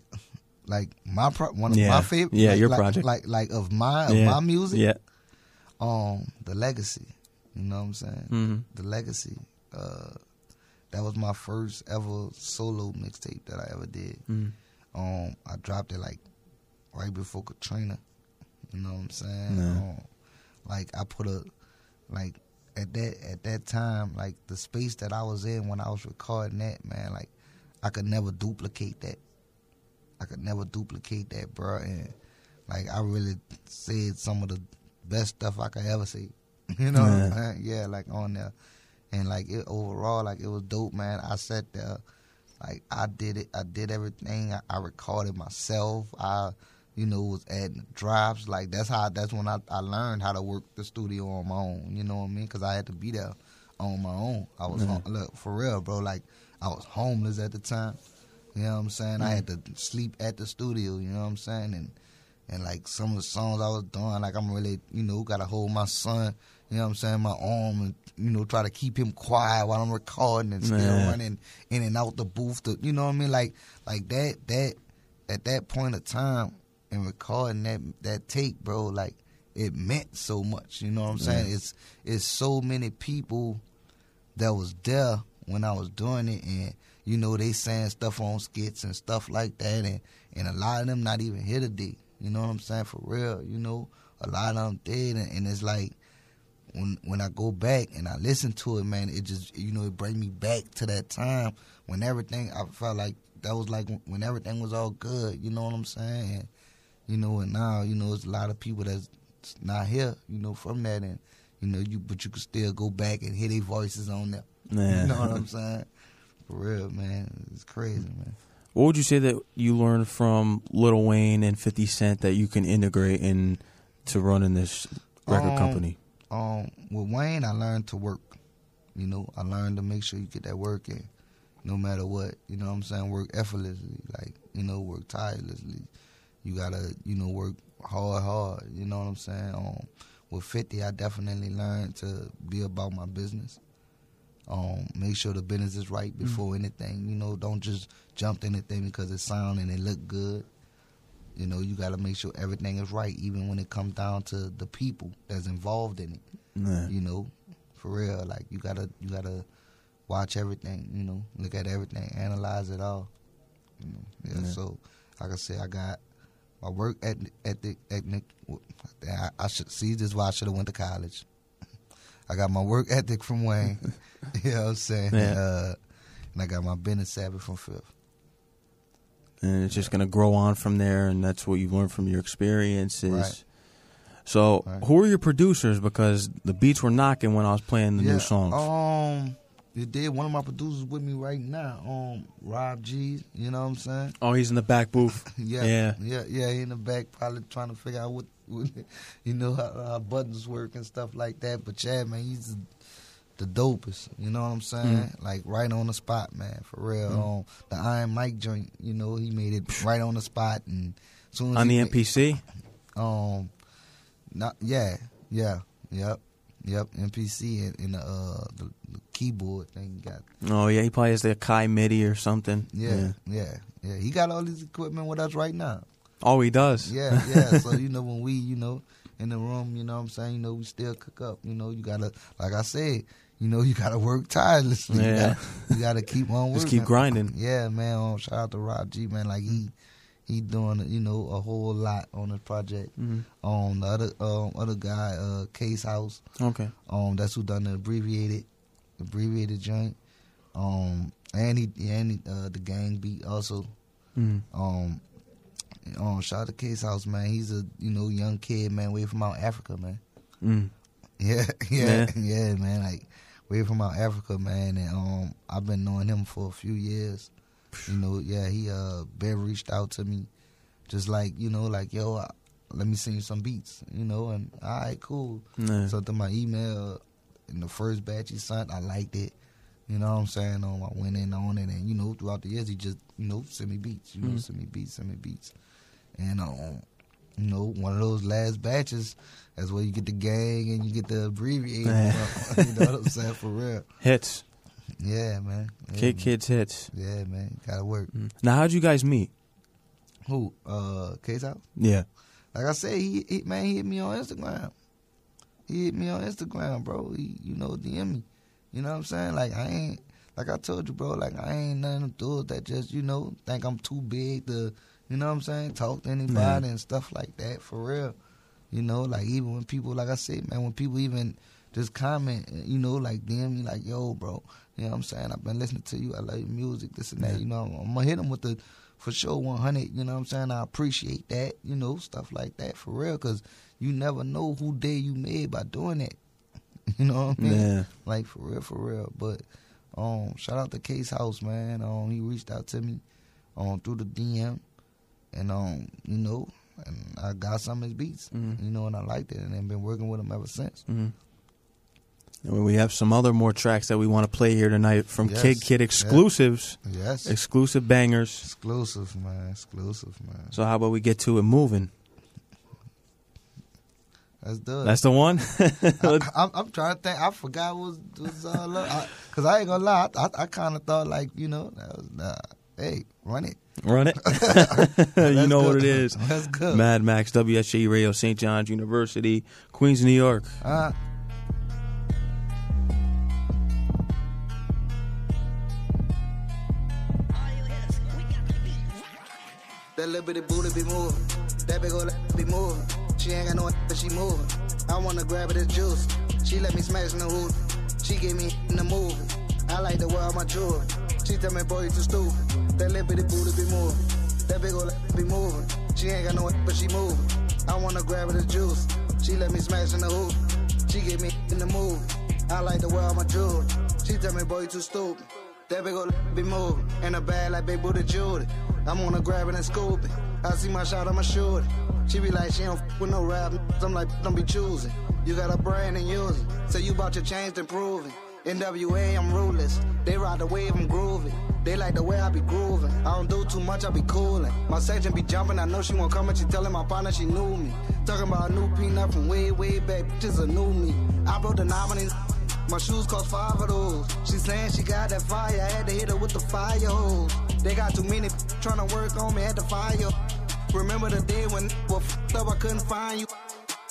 like my pro- one of Yeah. my favorite Yeah, like, your like, project. like like of my of yeah. my music Yeah. um the legacy you know what i'm saying hmm the legacy uh that was my first ever solo mixtape that i ever did mm um i dropped it like right before katrina you know what i'm saying Yeah. um, like i put a like at that at that time like the space that i was in when i was recording that man like i could never duplicate that i could never duplicate that bro and like i really said some of the best stuff i could ever say you know what I'm Yeah. yeah like on there and like it overall like it was dope man i sat there like I did it. I did everything. I, I recorded myself. I, you know, was adding drops. Like that's how. That's when I, I learned how to work the studio on my own. You know what I mean? Because I had to be there on my own. I was Yeah. home, look for real, bro. Like I was homeless at the time. You know what I'm saying? I had mm-hmm. to sleep at the studio. You know what I'm saying? And and like some of the songs I was doing, like I'm really, you know, gotta hold my son. You know what I'm saying? My arm and you know try to keep him quiet while I'm recording and still Yeah. running in and out the booth. To, you know what I mean? Like like that that at that point of time and recording that that tape, bro. Like it meant so much. You know what I'm saying? It's it's so many people that was there when I was doing it, and you know they saying stuff on skits and stuff like that, and and a lot of them not even here today. You know what I'm saying? For real, you know, a lot of them dead, and, and it's like when when I go back and I listen to it, man, it just you know it brings me back to that time when everything I felt like that was like when everything was all good. You know what I'm saying? And, you know, and now you know it's a lot of people that's not here. You know from that, and you know you but you can still go back and hear their voices on there. Yeah. You know what I'm saying? For real, man, it's crazy, man. What would you say that you learned from Lil Wayne and 50 Cent that you can integrate in to running this record Um, company? um, with Wayne, I learned to work. You know, I learned to make sure you get that work in, no matter what. You know what I'm saying? Work effortlessly, like you know, work tirelessly. You gotta, you know, work hard, hard. You know what I'm saying? Um, with 50, I definitely learned to be about my business. Um, make sure the business is right before anything. You know, don't just jump to anything because it sound and it look good. You know, you got to make sure everything is right, even when it comes down to the people that's involved in it. Yeah. You know, for real. Like you gotta, you gotta watch everything. You know, look at everything, analyze it all. You know, yeah. Yeah. So, like I said, I got my work ethic. ethic, ethic I, I should see this. is why I should have went to college. I got my work ethic from Wayne. you know what I'm saying? Yeah. Uh, and I got my business savvy from Fifth. and it's just going to grow on from there and that's what you learned from your experiences Right. so Right. who are your producers because the beats were knocking when i was playing the yeah, new songs Um, It did. One of my producers with me right now, um, Rob G. You know what I'm saying? Oh, he's in the back booth. yeah, Yeah. yeah, yeah. He in the back, probably trying to figure out what, what you know, how, how buttons work and stuff like that. But yeah, man, he's the, dopest. You know what I'm saying? Mm. Like right on the spot, man, for real. Mm. Um, the Iron Mike joint, you know, he made it right on the spot, and soon as On the MPC? um, not yeah, yeah, yep, yep. MPC and, and the, uh, the, the keyboard thing got Oh, yeah, he probably has the Kai MIDI or something. yeah, yeah, yeah. He got all this equipment with us right now. Oh, he does? Yeah, yeah. so you know when we, you know, in the room, you know what I'm saying, you know, we still cook up. You know, you gotta, like I said, you know, you gotta work tirelessly. You Yeah. gotta, you gotta keep on working. Just keep grinding. Yeah, man. Um, shout out to Rob G, man. Like he, he doing, you know, a whole lot on this project. Mhm. Um, the other, um, other guy, uh, Case House. Okay. Um, that's who done the abbreviated, abbreviated joint. Um, and he, and he, uh, the gang beat also. Mm. Um, um, shout out to Case House, man. He's a you know young kid, man, way from out Africa, man. Mm. Yeah, yeah, Yeah. yeah, man. Like way from out Africa, man. And um, I've been knowing him for a few years. You know, yeah, he uh been reached out to me, just like you know, like yo, uh, let me send you some beats, you know, and all right, cool. Nah. So to my email, in the first batch he sent, I liked it. You know what I'm saying? Um, I went in on it, and you know, throughout the years, he just you know send me beats. You know, Mhm. send me beats, send me beats, and um, you know, one of those last batches, that's where you get the gang and you get the abbreviated. you know what I'm saying? For real. Hits. Yeah, man. Yeah, Kid man. Kids hits. Yeah, man. Gotta work. Mm. Now, how'd you guys meet? Who? Uh, Case House. Yeah. Like I said, he, he man, he hit me on Instagram. He hit me on Instagram, bro. He, you know, DM me. You know what I'm saying? Like I ain't, like I told you, bro. Like I ain't nothing to do that. Just you know, think I'm too big to, you know what I'm saying? Talk to anybody Man. and stuff like that. For real. You know, like even when people, like I said, man, when people even just comment, you know, like DM me, like, yo, bro. You know what I'm saying? I've been listening to you. I love your music, this and that. Yeah. You know, I'm, I'm gonna hit them with the for sure 100 you know what i'm saying i appreciate that you know stuff like that for real because you never know who day you made by doing that you know what i mean Yeah. like for real for real but um shout out to case house man um he reached out to me um through the dm and um you know and i got some of his beats Mhm. you know and i liked it and i've been working with him ever since Mhm. And we have some other more tracks that we want to play here tonight from Yes. Kidd Kidd exclusives, yes exclusive bangers. exclusive man exclusive man So how about we get to it moving? let's do it That's the one. I, I'm, I'm trying to think. I forgot what was, was all up. Cause I ain't gonna lie. I, I, I kind of thought like you know, that was, nah, hey, run it. Run it. you know go. what it is. That's good. Mad Max, WSJ Radio, St. John's University, Queens, New York. Uh, That little bitty booty be moving. That big old be moving. She ain't got no but she moving. I wanna grab it as juice. She let me smash in the hood. She gave me in the movie. I like wear all my jewelry. She tell me, boy, you too stupid. That little bitty booty be moving. That big old be moving. She ain't got no but she moving. I wanna grab it as juice. She let me smash in the hood. She gave me in the movie. I like wear all my jewelry. She tell me, boy, you too stupid. That big old be moving. In a bag like big booty Judy. I'm gonna grab it and scoop it. I see my shot, I'ma shoot it. She be like, she don't f with no rap. I'm like, don't be choosing. You got a brand and use it. So you bought your chains to prove it. NWA, I'm ruthless. They ride the wave, I'm groovy. They like the way I be grooving. I don't do too much, I be coolin'. My section be jumping, I know she won't come and she telling my partner she knew me. Talking about a new peanut from way, way back, bitches a new me. I broke the on these my shoes cost five of those. She saying she got that fire. I had to hit her with the fire hose. They got too many trying to work on me. Had to fire. Remember the day when were f***ed up, I couldn't find you.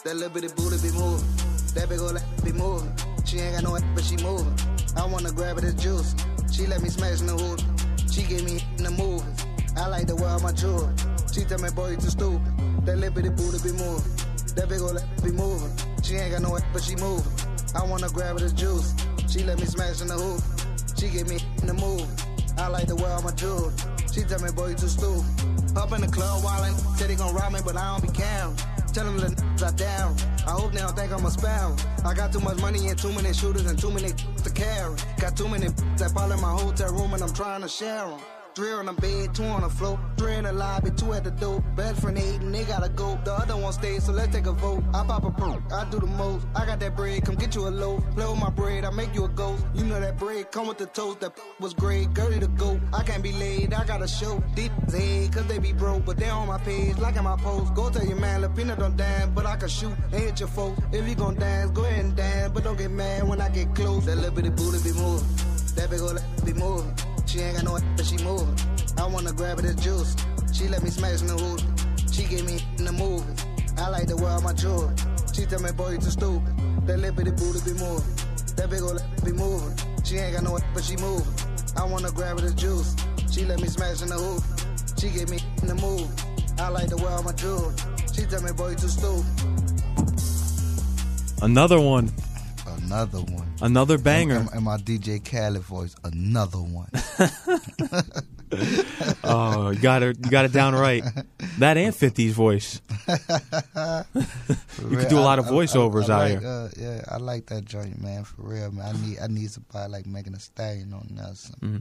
That little bitty booty be moving. That big old ass be moving. She ain't got no ass, but she moving. I wanna grab it as juice. She let me smash in the hood. She gave me in the movies. I like wear all my jewelry. She tell me, boy, you too stupid. That little bitty booty be moving. That big old ass be moving. She ain't got no ass, but she moving. I wanna grab it as juice. She let me smash in the hoop. She gave me in the move. I like the wear all my jewelry. She tell me, boy, you too stupid. Up in the club wildin', said he gon' rob me, but I don't be caring. Tell them the I down. I hope they don't think I'm a sparrow. I got too much money and too many shooters and too many to carry. Got too many that fall in my hotel room and I'm trying to share them. Three on the bed, two on the floor, three in the lobby, two at the door. Best friend eating, they gotta go. The other one stays, so let's take a vote. I pop a perk, I do the most. I got that bread, come get you a loaf. Play with my bread, I make you a ghost. You know that bread come with the toast. That was great, girly to go. I can't be laid, I got a show. Deep head, cause they be broke, but they on my page, like in my post. Go tell your man, Lapina don't dance, but I can shoot and hit your folks. If you gon' dance, go ahead and dance, but don't get mad when I get close. That little bitty booty be moving, that big ass be moving. She ain't got no but she moving. I wanna grab it as juice. She let me smash in the hood. She gave me in the movies. I like to wear my jewelry. She tell me, boy, you too stupid. That lip bitty booty be moving. That big old be moving. She ain't got no but she moving. I wanna grab it as juice. She let me smash in the hood. She gave me in the movie. I like to wear my jewelry. She tell me, boy, you too stupid. Another one. Another one. Another banger. And, and my DJ Khaled voice, another one. oh, you got it. You got it down right. That and 50's voice. you could do a lot of voiceovers I, I, I out like, here. Uh, yeah, I like that joint, man. For real, man. I need I need somebody like Megan Thee Stallion on there. or something. You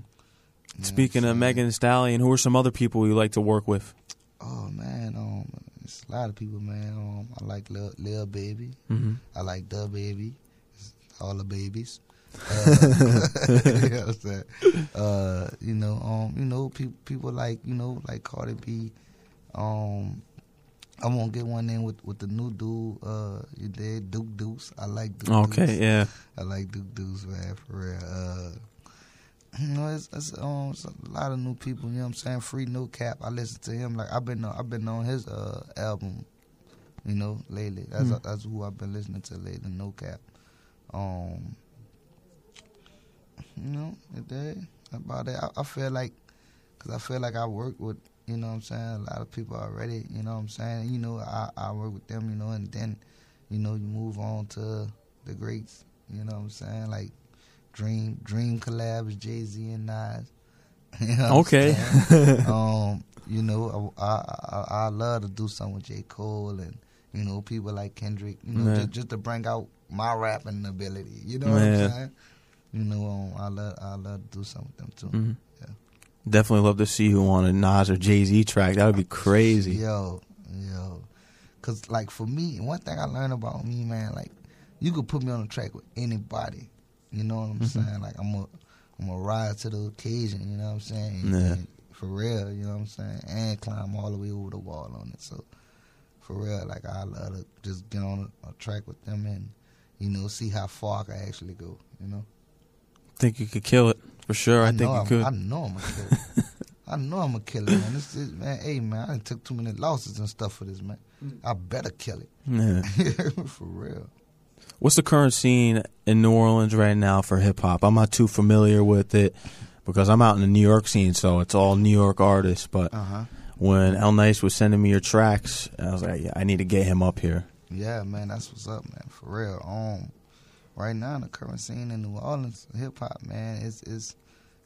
know Speaking of Megan Thee Stallion, who are some other people you like to work with? Oh man, um, it's a lot of people, man. Um, I like Lil, Lil Baby. Mm-hmm. I like the baby, all the babies. Uh, you know what I'm saying? Uh, you know, um, you know, people people like you know like Cardi B. Um, I won't get one in with with the new dude. Uh, you did Duke Deuce. I like Duke Okay, Deuce. yeah. I like Duke Deuce, man, for real. Uh, you know, it's, it's, um, it's a lot of new people. You know what I'm saying? Free No Cap. I listen to him. Like I've been, on, I've been on his uh album. You know, lately. That's Mm. that's who I've been listening to lately. No Cap. Um, you know, it did about it. I, I feel like, cause I feel like I work with, you know what I'm saying, a lot of people already. You know what I'm saying? You know, I I work with them. You know, and then, you know, you move on to the greats. You know what I'm saying? Like Dream Dream collabs, Jay Z and Nas. You know Okay. um, you know, I, I I love to do something with J Cole and you know people like Kendrick. You know, just, just to bring out my rapping ability. You know Man. what I'm saying? You know, um, I love I love to do something with them too. hmm Yeah. Definitely love to see who on a Nas or Jay Z track. That would be crazy. Yo, yo. Cause like for me, one thing I learned about me, man, like you could put me on a track with anybody. You know what I'm Mhm. saying? Like I'm a I'm a rise to the occasion, you know what I'm saying? Yeah. And for real, you know what I'm saying? And climb all the way over the wall on it. So for real, like I love to just get on a, a track with them and, you know, see how far I can actually go, you know? Think you could kill it for sure. I, think you I'm, could. I know I'm a killer. I know I'm a killer, man. This is man, hey man, I took too many losses and stuff for this, man. I better kill it. yeah. for real. What's the current scene in New Orleans right now for hip hop? I'm not too familiar with it because I'm out in the New York scene, so it's all New York artists. But Uh huh. when El Nice was sending me your tracks, I was like, yeah, I need to get him up here. Yeah, man, that's what's up, man. For real. Um, right now in the current scene in New Orleans, hip hop, man, is is,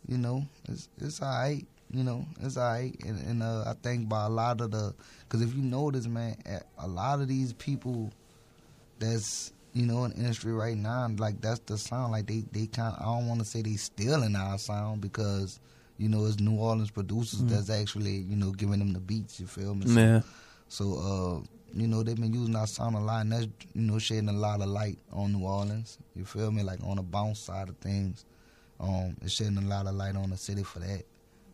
you know, it's it's alright. You know, it's alright, and, and uh, I think by a lot of the, because if you notice, man, a- lot of these people, that's you know in the industry right now, like that's the sound. Like they they kind, I don't want to say they stealing our sound because. You know, it's New Orleans producers Mhm. that's actually, you know, giving them the beats. You feel me? So- Yeah. so, uh, you know, they've been using our sound a lot, and that's, you know, shedding a lot of light on New Orleans. You feel me? Like on the bounce side of things. Um, it's shedding a lot of light on the city for that.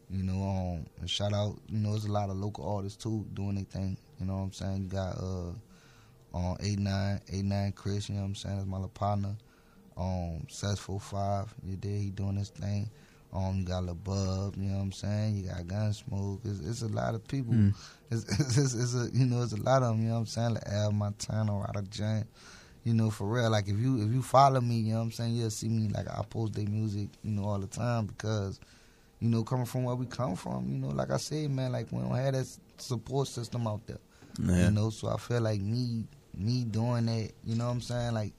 You know, um, and shout out, you know, there's a lot of local artists too doing their thing. You know what I'm saying? You got uh nine, eight nine Chris, you know what I'm saying? That's my little partner. Um, Seth 45, you did he doing his thing. Um, you got Lil you know what I'm saying? You got Gunsmoke. It's, it's a lot of people. Mm. It's, it's, it's, it's a you know it's a lot of them. You know what I'm saying? Like Al Montana, Ryder Giant. You know for real. Like if you if you follow me, you know what I'm saying. You'll see me like I post their music, you know, all the time because, you know, coming from where we come from, you know, like I said, man, like we don't have that support system out there. Yeah. You know, so I feel like me me doing that, you know what I'm saying, like.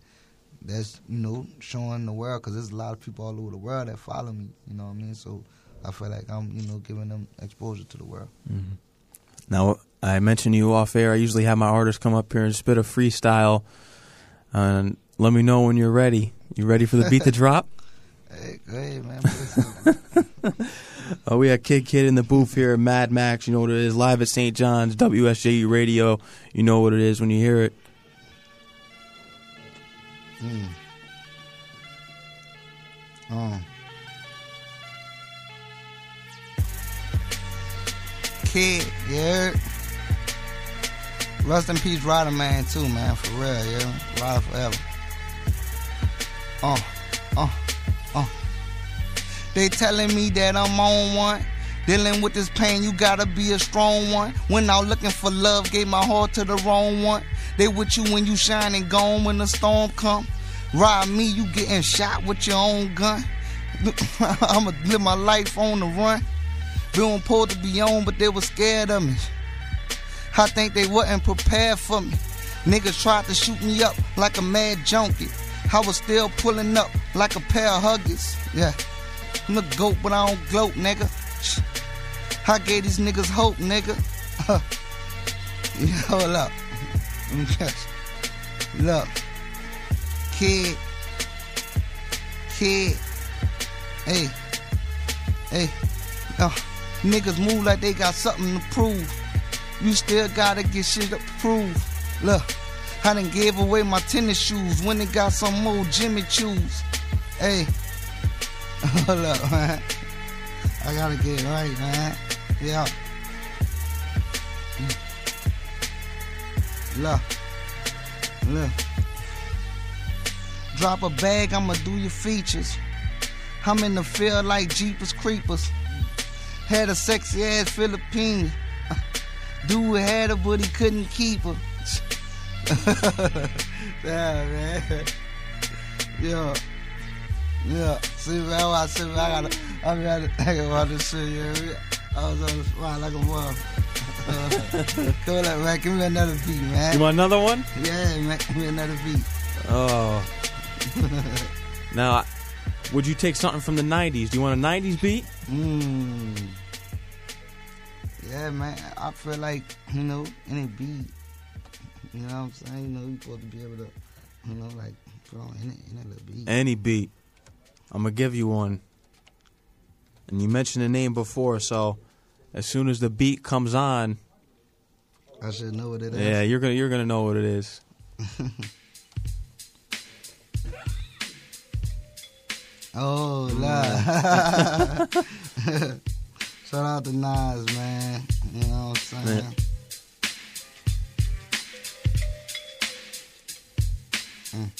That's you know showing the world because there's a lot of people all over the world that follow me. You know what I mean? So I feel like I'm you know giving them exposure to the world. Mhm. Now, I mentioned you off air. I usually have my artists come up here and spit a freestyle. And let me know when you're ready. You ready for the beat to drop? Hey, go ahead, man. Oh, we had Kidd Kidd in the booth here at Mad Max. You know what it is. Live at St. John's, WSJU Radio. You know what it is when you hear it. mm. Um. Kid, yeah. Rest in peace, Rider Man, too, man. For real, yeah. Rider forever. Uh, uh, uh. They telling me that I'm on one. Dealing with this pain, you gotta be a strong one. When out looking for love, gave my heart to the wrong one. They with you when you shine and gone when the storm come. Ride me, you getting shot with your own gun. I'ma live my life on the run. Been pulled to be on, but they was scared of me. I think they wasn't prepared for me. Niggas tried to shoot me up like a mad junkie. I was still pulling up like a pair of huggies. Yeah. I'm a goat, but I don't gloat, nigga. I gave these niggas hope, nigga. yeah, hold up. Look. Kid. Kid. Hey. Hey. Uh, niggas move like they got something to prove. You still gotta get shit approved. Look. I done gave away my tennis shoes when they got some more Jimmy Choos. Hey. Hold up, man. I gotta get right, man. Yeah. Mm. Look. Look. Drop a bag, I'ma do your features. I'm in the field like Jeepers Creepers. Had a sexy ass Filipino. Dude had her, but he couldn't keep her. yeah, man. Yeah. Yeah. See, man, I said, man, I gotta, I gotta, I gotta this shit, yeah. I was on the spot like a mother. Uh, come on, man, give me another beat, man. You want another one? Yeah, man, give me another beat. Oh. now, would you take something from the 90s? Do you want a 90s beat? Mmm. Yeah, man, I feel like, you know, any beat, you know what I'm saying? You know, you're supposed to be able to, you know, like, put on any, any little beat. Any beat. I'm going to give you one. And you mentioned the name before, so as soon as the beat comes on, I should know what it is. yeah, you're gonna you're gonna know what it is. Oh, Lord. Shout out to Nas, man. You know what I'm saying? Mm.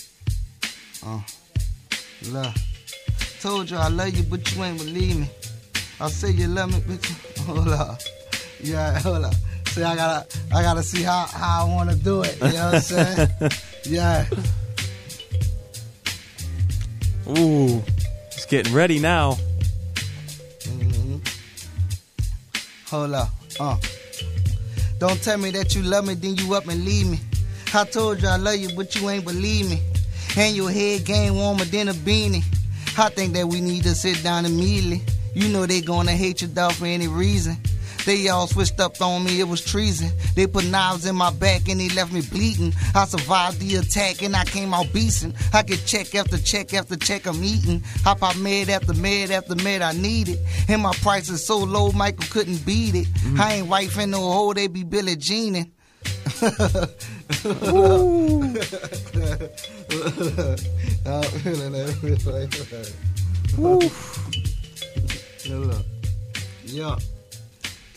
Oh, love. Told you I love you, but you ain't believe me. I say you love me, but you... hold up. Yeah, hold up. See, I gotta, I gotta see how, how I wanna do it. You know what I'm saying? yeah. Ooh, getting ready now. Mhm. Hold up. Uh. Don't tell me that you love me, then you up and leave me. I told you I love you, but you ain't believe me. And your head game warmer than a beanie. I think that we need to sit down immediately. You know they gonna hate you dog for any reason. They all switched up on me, it was treason. They put knives in my back and they left me bleeding. I survived the attack and I came out beasting. I get check after check after check I'm eating. I pop med after med after med I need it. And my price is so low, Michael couldn't beat it. I ain't wifein' no hole, they be Billie Jeaning. Yeah.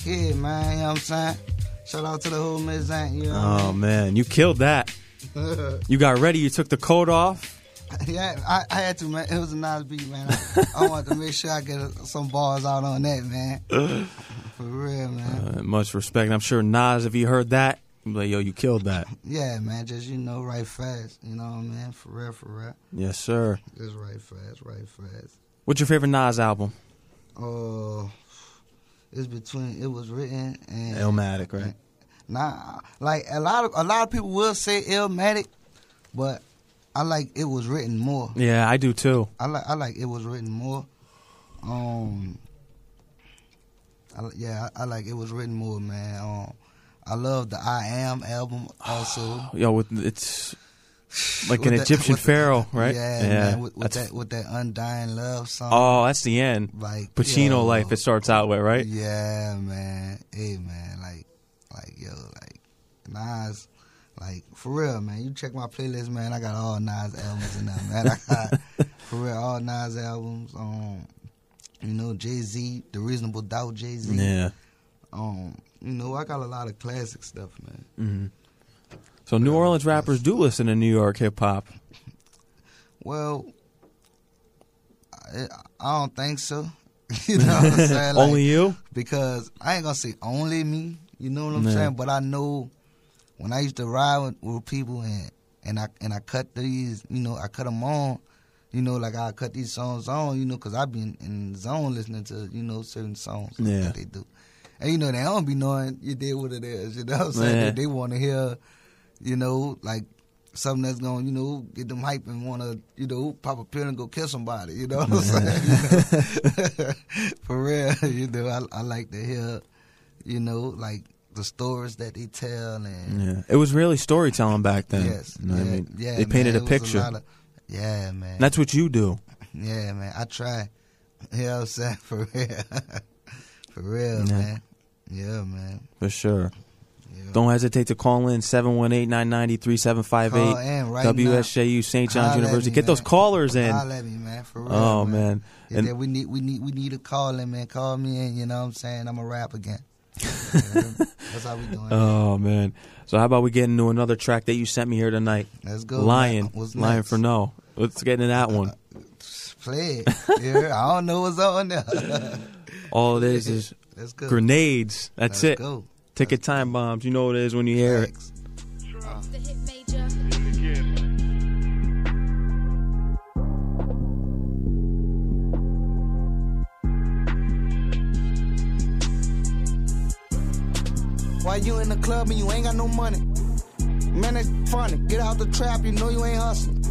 Kid, man, you know what I'm saying? Shout out to the whole Miss Aunt, you know Oh man, you killed that. You got ready. You took the coat off. yeah, I, I had to, man. It was a nice beat, man. I, I wanted to make sure I get some bars out on that, man. For real, man. Uh, much respect. I'm sure Nas, if he heard that, he'd be like, yo, you killed that. Yeah, man. Just, you know, right fast. You know what I mean? For real, for real. Yes, sir. Just right fast, right fast. What's your favorite Nas album? Oh, it's between, it was written and. Illmatic, right? Nah, like a lot of a lot of people will say Illmatic, but I like it was written more. Yeah, I do too. I like I like it was written more. Um, I, yeah, I, I like it was written more, man. Um, I love the I Am album also. Yo, with it's like an the- Egyptian with the- pharaoh, right? Yeah, man. With, with that with that undying love song. oh, that's the end. like Pacino yo, life. It starts out with right. Yeah, man. Hey, man. Like, like yo, like Nas. Like for real, man. You check my playlist, man. I got all Nas albums in there, man. I got for real all Nas albums. Um, you know Jay Z, The Reasonable Doubt, Jay Z. Yeah. Um, you know I got a lot of classic stuff, man. hmm So New Orleans rappers do listen to New York hip hop. Well, I, I don't think so. you know what I'm saying? Like, Only you? because I ain't gonna say only me. You know what I'm Yeah. saying? But I know when I used to ride with, with people and and I and I cut these, you know, I cut them on. You know, like I cut these songs on, you know, because I've been in zone listening to, you know, certain songs Yeah. that they do. And, you know, they don't be knowing you did what it is, you know what I'm saying? Yeah. They, they want to hear, you know, like something that's going to, you know, get them hype and want to, you know, pop a pill and go kill somebody, you know what I'm saying? You know? For real, you know, I, I like to hear, you know, like the stories that they tell and Yeah. It was really storytelling back then. yes, You know yeah, I mean? yeah, they painted man, a picture. lot of- yeah, man. That's what you do. yeah, man. I try. You know what I'm saying? For real. For real, Yeah. man. Yeah, man. For sure. Yeah. Don't hesitate to call in 718-990-3758. Right WSJU St. John's University. me, Get those callers in. Me, man. For real. Oh man. man. And we need we need we need a call in, man. Call me in, you know what I'm saying? I'm a rap again. That's how we doing. oh man. So how about we get into another track that you sent me here tonight? Let's go. Lion. man. Lion for no. Let's get into that one. Uh, play it. Yeah, I don't know what's on there. All it is is grenades. That's Let's it. Go. Ticket time bombs. You know what it is when you hear it. Thanks. The hit major. Why you in the club and you ain't got no money? Man, that's funny. Get out the trap, you know you ain't hustling.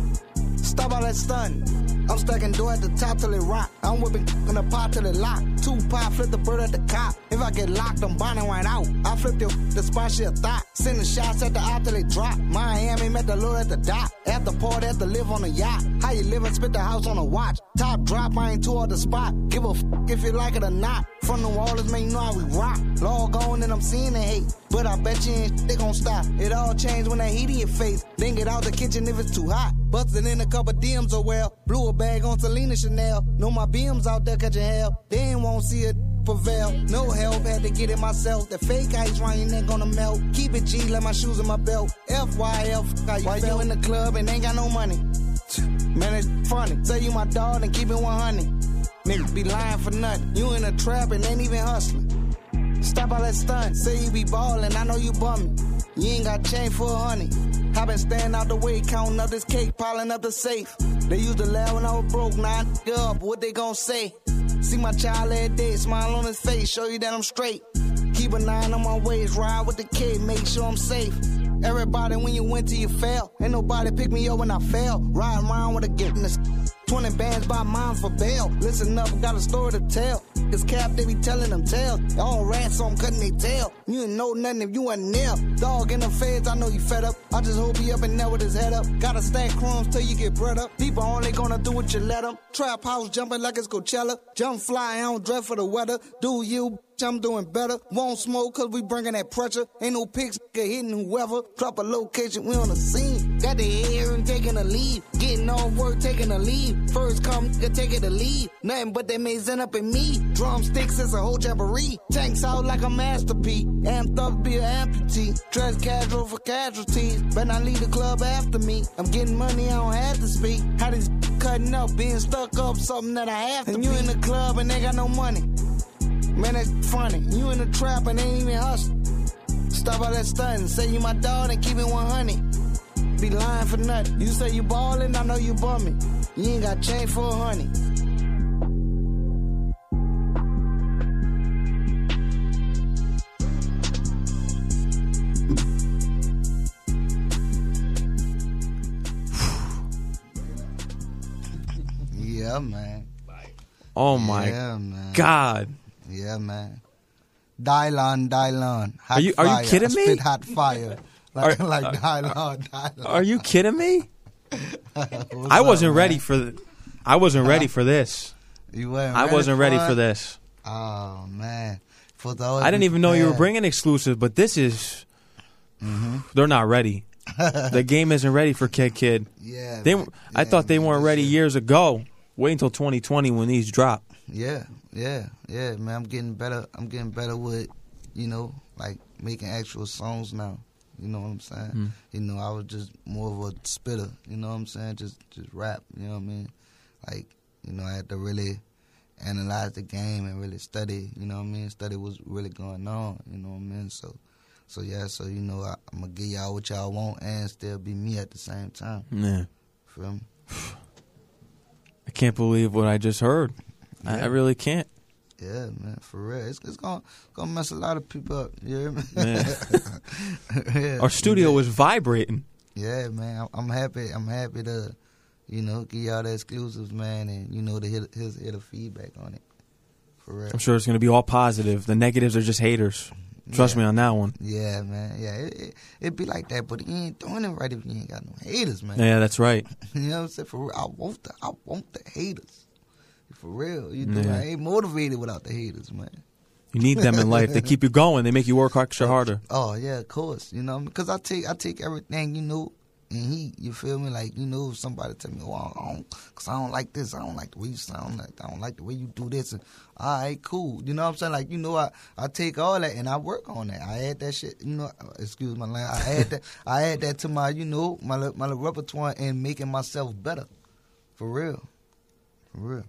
Stop all that stunning. I'm stacking door at the top till it rock. I'm whipping in the pot till it lock. Two pop, flip the bird at the cop. If I get locked, I'm bonding right out. I flip the, the spot she a thought. Sending shots at the eye till it drop. Miami met the Lord at the dock. At the port, at the live on the yacht. How you live and spit the house on a watch. Top drop, I ain't toward the spot. Give a f if you like it or not. From the Orleans, man, you know how we rock. Log on and I'm seeing the hate. But I bet you ain't they gon' stop. It all changed when that heat in your face. Then get out the kitchen if it's too hot. Bustin' in a couple DMs or well. Blew a bag on Selena Chanel. Know my BMs out there catching hell. They ain't won't see it prevail. No help, had to get it myself. The fake ice round your neck gonna melt. Keep it G, let my shoes in my belt. FYF, how you Why you in the club and ain't got no money? Man, it's funny. Say you my dog and keep it 100. Niggas be lying for nothing. You in a trap and ain't even hustling. Stop all that stunt. Say you be ballin', I know you bummin'. You ain't got change for a honey. I been staying out the way, counting up this cake, piling up the safe. They used to laugh when I was broke, now I up. What they gon' say? See my child every day, smile on his face, show you that I'm straight. Keep a nine on my waist, ride with the kid, make sure I'm safe. Everybody, when you went to you fail. Ain't nobody pick me up when I fail. Ride around with a get in the 20 bands by mine for bail. Listen up, got a story to tell. This cap, they be telling them tales. All rats, so I'm cutting their tail. You ain't know nothing if you ain't there. Dog in the feds, I know you fed up. I just hope he up and there with his head up. Gotta stack crumbs till you get bread up. People only gonna do what you let them. Trap house jumping like it's Coachella. Jump fly, I don't dread for the weather. Do you, I'm doing better. Won't smoke cause we bringing that pressure. Ain't no pics hitting whoever. Drop a location, we on the scene. Got the hair and taking a leave. Getting off work, taking a leave. First come, nigga, take it to leave. Nothing but they may end up in me. Drumsticks is a whole jamboree. Tanks out like a masterpiece. Amped up, be an amputee. Dress casual for casualties. Better not leave the club after me. I'm getting money, I don't have to speak. How this cutting up, being stuck up, something that I have to And you in the club and they got no money. Man, that's funny. You in the trap and ain't even hustling. Stop all that stunting. Say you my dog and keep it 100. Be lying for nothing. You say you ballin', I know you bumming. You ain't got change for a honey. Yeah, man. Oh my Yeah, man. God. Yeah, man. Dylon, Dylon. Hot Are you- are you fire. kidding I me? Spit hot fire. Like, Are- like Dylon, Dylon. Are you kidding me? I wasn't man? ready for. th- I wasn't ready for this. You wasn't I wasn't ready it? for this. Oh man, for those I didn't even know you were bringing exclusive, but this is. Mm-hmm. They're not ready. the game isn't ready for Kidd Kidd. Yeah, They, man. I thought they man, weren't ready shit- years ago. Wait until 2020 when these drop. Yeah, yeah, yeah, man. I'm getting better. I'm getting better with, you know, like making actual songs now. You know what I'm saying? Mm. You know, I was just more of a spitter. You know what I'm saying? Just, just rap. You know what I mean? Like, you know, I had to really analyze the game and really study. You know what I mean? Study what's really going on. You know what I mean? So, so yeah. So you know, I, I'm gonna give y'all what y'all want and still be me at the same time. Yeah. Feel me? I can't believe what I just heard. I, I really can't. Yeah, man, for real. It's, it's gonna gonna mess a lot of people up. You hear me? Yeah. Yeah. Our studio was vibrating. Yeah, man. I'm, I'm happy. I'm happy to, you know, give y'all the exclusives, man, and you know to hit his hit a feedback on it. For real. I'm sure it's going to be all positive. The negatives are just haters. Trust Yeah. me on that one. Yeah, man. Yeah, it, it it be like that, but you ain't doing it right if you ain't got no haters, man. Yeah, that's right. you know what I'm saying? For real, I want the I want the haters. For real, you know, Yeah. I ain't motivated without the haters, man. You need them in life. They keep you going. They make you work extra harder. Oh yeah, of course. You know, because I take I take everything you know, and he, you feel me? Like you know, if somebody tell me, well, I don't, cause I don't like this. I don't like the way you sound. Like I don't like the way you do this. And all right, cool. You know what I'm saying? Like you know, I I take all that and I work on that. I add that shit. You know, uh, excuse my language. I add that. I add that to my you know my my repertoire and making myself better. For real. For real.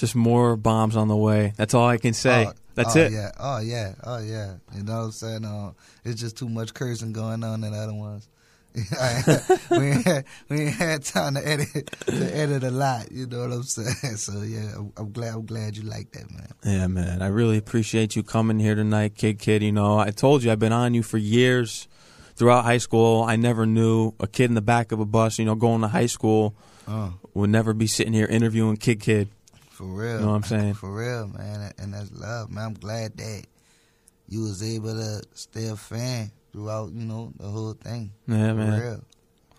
Just more bombs on the way. That's all I can say. Oh, That's oh, it. Yeah. Oh yeah. Oh yeah. You know what I'm saying? Uh, it's just too much cursing going on in the other ones. we, ain't had, we ain't had time to edit to edit a lot. You know what I'm saying? So yeah, I'm, I'm glad I'm glad you like that, man. Yeah, man. I really appreciate you coming here tonight, Kidd Kidd. You know, I told you I've been on you for years. Throughout high school, I never knew a kid in the back of a bus, you know, going to high school Uh, would never be sitting here interviewing Kidd Kidd. For real. You Know what I'm saying? For real, man. And that's love, man. I'm glad that you was able to stay a fan throughout, you know, the whole thing. Yeah, For man. real.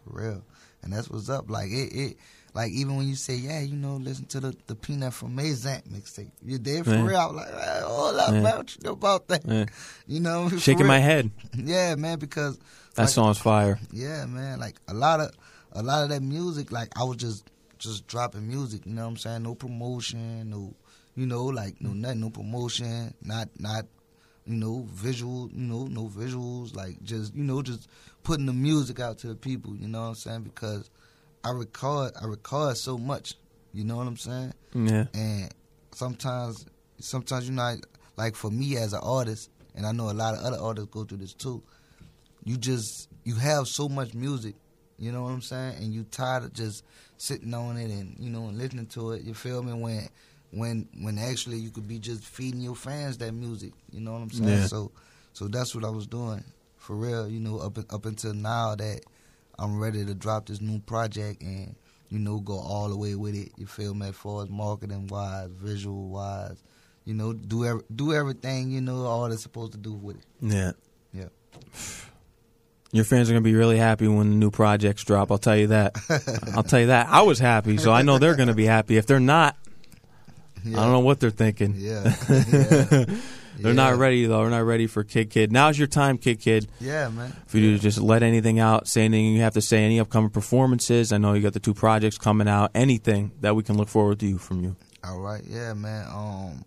For real. And that's what's up. Like it, it like even when you say, Yeah, you know, listen to the, the peanut from Mazant mixtape. You did for Yeah. real. I'm like, hey, hold up, Yeah. man, what you know about that? Yeah. You know, for Shaking my head. Yeah, man, because That like, song's fire. yeah, man. Like a lot of a lot of that music, like I was just just dropping music. You know what I'm saying? No promotion, no, you know, like no nothing, no promotion, not not, you know, visual, you know, no visuals, like just you know, just putting the music out to the people. You know what I'm saying? Because I record, I record so much. You know what I'm saying? Yeah. and sometimes sometimes you know like for me as an artist and i know a lot of other artists go through this too you just you have so much music you know what i'm saying and you tired of just sitting on it and you know and listening to it you feel me when when when actually you could be just feeding your fans that music you know what i'm saying Yeah. so so that's what i was doing for real you know up up until now that i'm ready to drop this new project and you know, go all the way with it. You feel me? As far as marketing wise, visual wise, you know, do ev- do everything you know all that's supposed to do with it. Yeah. Yeah. Your fans are gonna be really happy when the new projects drop. I'll tell you that. I'll tell you that. I was happy, so I know they're gonna be happy. If they're not, I don't know what they're thinking. Yeah, yeah, They're not ready though. They're not ready for Kidd Kidd. Now's your time, Kidd Kidd. Yeah, man. For you to just let anything out, say anything you have to say, any upcoming performances. I know you got the two projects coming out. Anything that we can look forward to from you. All right, yeah, man. Um,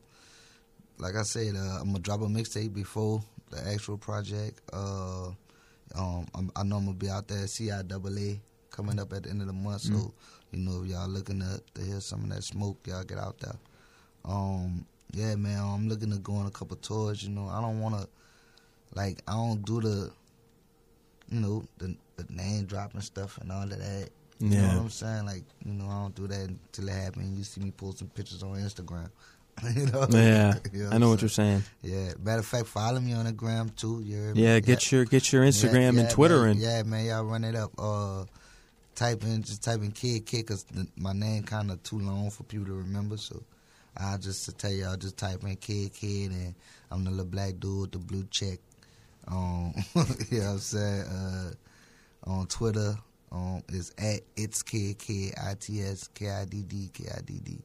like I said, uh, I'm gonna drop a mixtape before the actual project. Uh, um, I'm, I know I'm gonna be out there at CIAA coming up at the end of the month. So you know, if y'all looking to, to hear some of that smoke, y'all get out there. Um, yeah, man. I'm looking to go on a couple tours. You know, I don't wanna like I don't do the you know the, the name dropping stuff and all of that. You know what I'm saying? Like, you know, I don't do that until it happens. You see me posting pictures on Instagram. you know? Yeah, You I know what you're saying. Yeah. Matter of fact, follow me on the gram too. Yeah, get your get your Instagram Yeah, and Twitter man. in. Yeah, man, y'all run it up. Uh, type in, just type in Kidd Kidd, cause my name kind of too long for people to remember. So I just to tell y'all, just type in Kidd Kidd, and I'm the little black dude with the blue check. Um, you know what I'm saying? Uh, on Twitter, um, it's at it's Kidd Kidd I T S K I D D K I D D.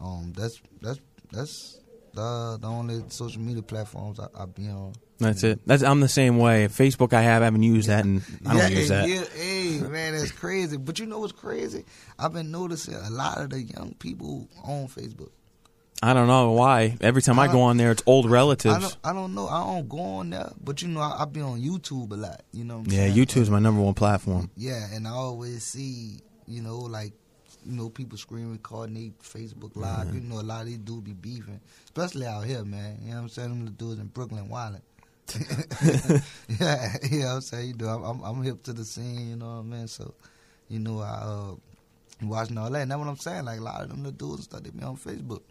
Um, that's that's that's the the only social media platforms I, I be on. That's it. That's I'm the same way. Facebook, I have, I haven't used that, and I don't yeah, use that. Yeah, hey, man, that's crazy. But you know what's crazy? I've been noticing a lot of the young people on Facebook. I don't know why. Every time I go on there, it's old I relatives. don't, I don't know. I don't go on there, but you know, I, I be on YouTube a lot. You know, what I'm Yeah? YouTube's my number one platform. Yeah, and I always see, you know, like, you know, people screaming, coordinate Facebook Live. You know, a lot of these dudes be beefing, especially out here, man. You know what I'm saying? Them the dudes in Brooklyn wilding. yeah, you know what I'm saying? You know, I'm, I'm, I'm hip to the scene, you know what I mean? So, you know, I uh, watching all that. And that's what I'm saying. Like, a lot of them the dudes they be on Facebook.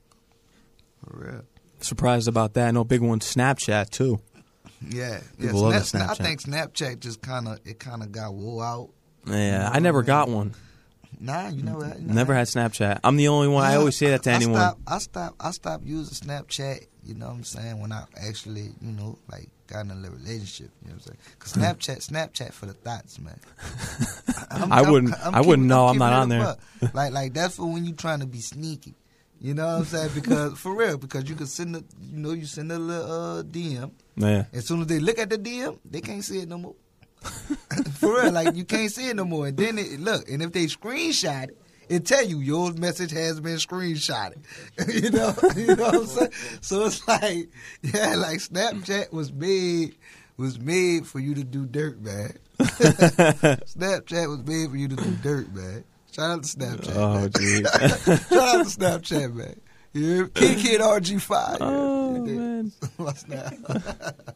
For real. Surprised about that. No big one. Snapchat too. Yeah, yeah. People love the Snap- I think Snapchat just kind of it kind of got wore out. Yeah, I never got one. Nah, you never had, you Never had Snapchat. I'm the only one. I always say that to I anyone. Stopped, I stopped. I stopped using Snapchat. You know what I'm saying? When I actually, you know, like got in a relationship. You know what I'm saying? Because Snapchat, Snapchat for the thoughts, man. I'm- I I'm- wouldn't- I'm I wouldn't keeping- know. I'm not on there. Like, like that's for when you trying to be sneaky. You know what I'm saying? Because for real, because you can send a, you know, you send a little uh, DM. Yeah. As soon as they look at the DM, they can't see it no more. For real, like you can't see it no more. And then it, look, and if they screenshot it, it tell you your message has been screenshotted. you know, you know what I'm saying? So it's like, yeah, like Snapchat was made was made for you to do dirt, man. Snapchat was made for you to do dirt, man. Shout out to Snapchat. Oh, man. jeez. Shout out to Snapchat, man. Yeah, Kidd Kidd RG5. Oh, Yeah, yeah. man. What's that?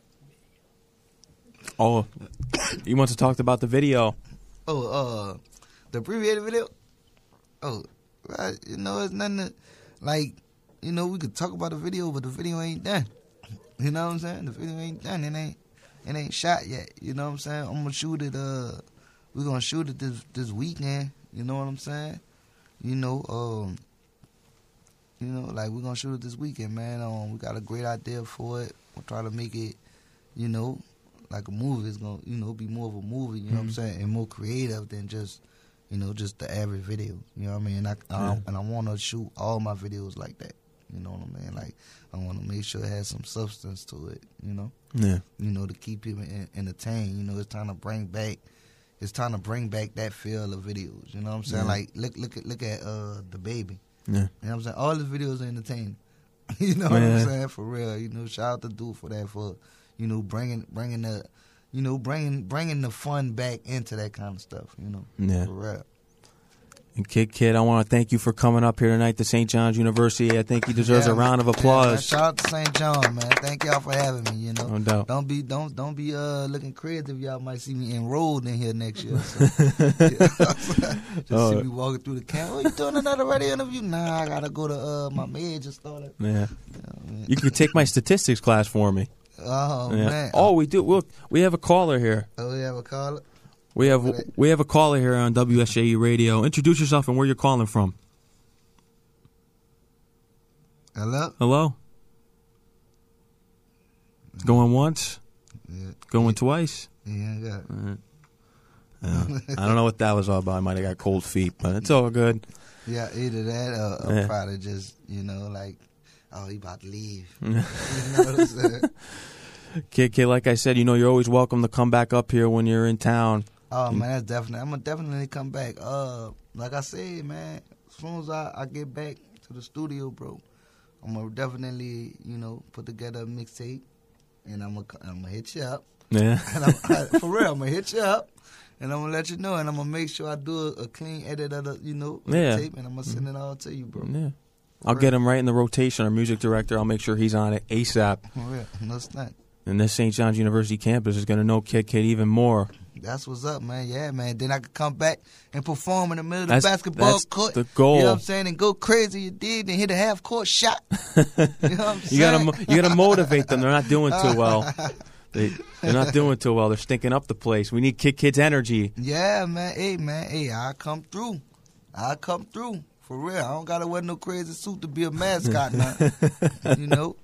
Oh, you want to talk about the video? Oh, uh, the abbreviated video. Oh, right, you know, it's nothing like, you know, we could talk about the video, but the video ain't done. You know what I'm saying? The video ain't done. It ain't, it ain't shot yet. You know what I'm saying? I'm gonna shoot it. Uh, we're gonna shoot it this this weekend. You know what I'm saying? You know, um, you know, like we're gonna shoot it this weekend, man. Um, we got a great idea for it. We'll try to make it, you know, like a movie. It's gonna, you know, be more of a movie. You know what I'm saying? And more creative than just, you know, just the average video. You know what I mean? And I, I Yeah. and I want to shoot all my videos like that. You know what I mean? Like I want to make sure it has some substance to it. You know, Yeah. you know, to keep people en- entertained. You know, it's time to bring back. It's time to bring back that feel of videos. You know what I'm saying? Yeah. Like look, look at look at uh DaBaby. Yeah. You know what I'm saying? All the videos are entertaining. you know what I'm saying? For real. You know, shout out to dude for that for, you know, bringing bringing the, you know, bringing bringing the fun back into that kind of stuff. You know, Yeah. for real. And Kidd Kidd, I want to thank you for coming up here tonight to St. John's University. I think he deserves Yeah, a round of yeah, man. applause. shout out to St. John, man. Thank y'all for having me. You know, No doubt. don't be don't don't be uh looking crazy if y'all might see me enrolled in here next year. So. Just Oh. see me walking through the camp. Oh, you doing another radio interview? Nah, I gotta go to uh my just started. Yeah. You can take my statistics class for me. Oh Yeah. man. Oh, we do. Look, we have a caller here. oh, we have a caller. We have Okay. we have a caller here on WSJU Radio. Introduce yourself and where you're calling from. Hello. Hello. Going once, Yeah, going twice. yeah, I got it. Yeah. I don't know what that was all about. I might have got cold feet, but it's all good. Yeah, either that or, or Yeah. probably just, you know, like, oh, he about to leave. you know what I'm saying? Kidd, Kidd, like I said, you know you're always welcome to come back up here when you're in town. Oh, man, that's definitely, I'm going to definitely come back. Uh, Like I said, man, as soon as I, I get back to the studio, bro, I'm going to definitely, you know, put together a mixtape and I'm going to I'm gonna hit you up. Yeah. And I'm, I, for real, I'm going to hit you up. And I'm gonna let you know, and I'm gonna make sure I do a, a clean edit of the, you know, Yeah. tape, and I'm gonna send it all to you, bro. Yeah. I'll get him right in the rotation. Our music director, I'll make sure he's on it ASAP. For oh, real, no stunt. And this St. John's University campus is going to know Kidd Kidd even more. That's what's up, man. Yeah, man. Then I could come back and perform in the middle of the That's- basketball that's court. the goal. You know what I'm saying? And go crazy. You did, and hit a half court shot. you know what I'm You gotta you gotta motivate them. They're not doing too well. They they're not doing too well. They're stinking up the place. We need Kidd Kidd's energy. Yeah, man. Hey, man. Hey, I come through. I come through For real, I don't gotta wear no crazy suit to be a mascot now. you know?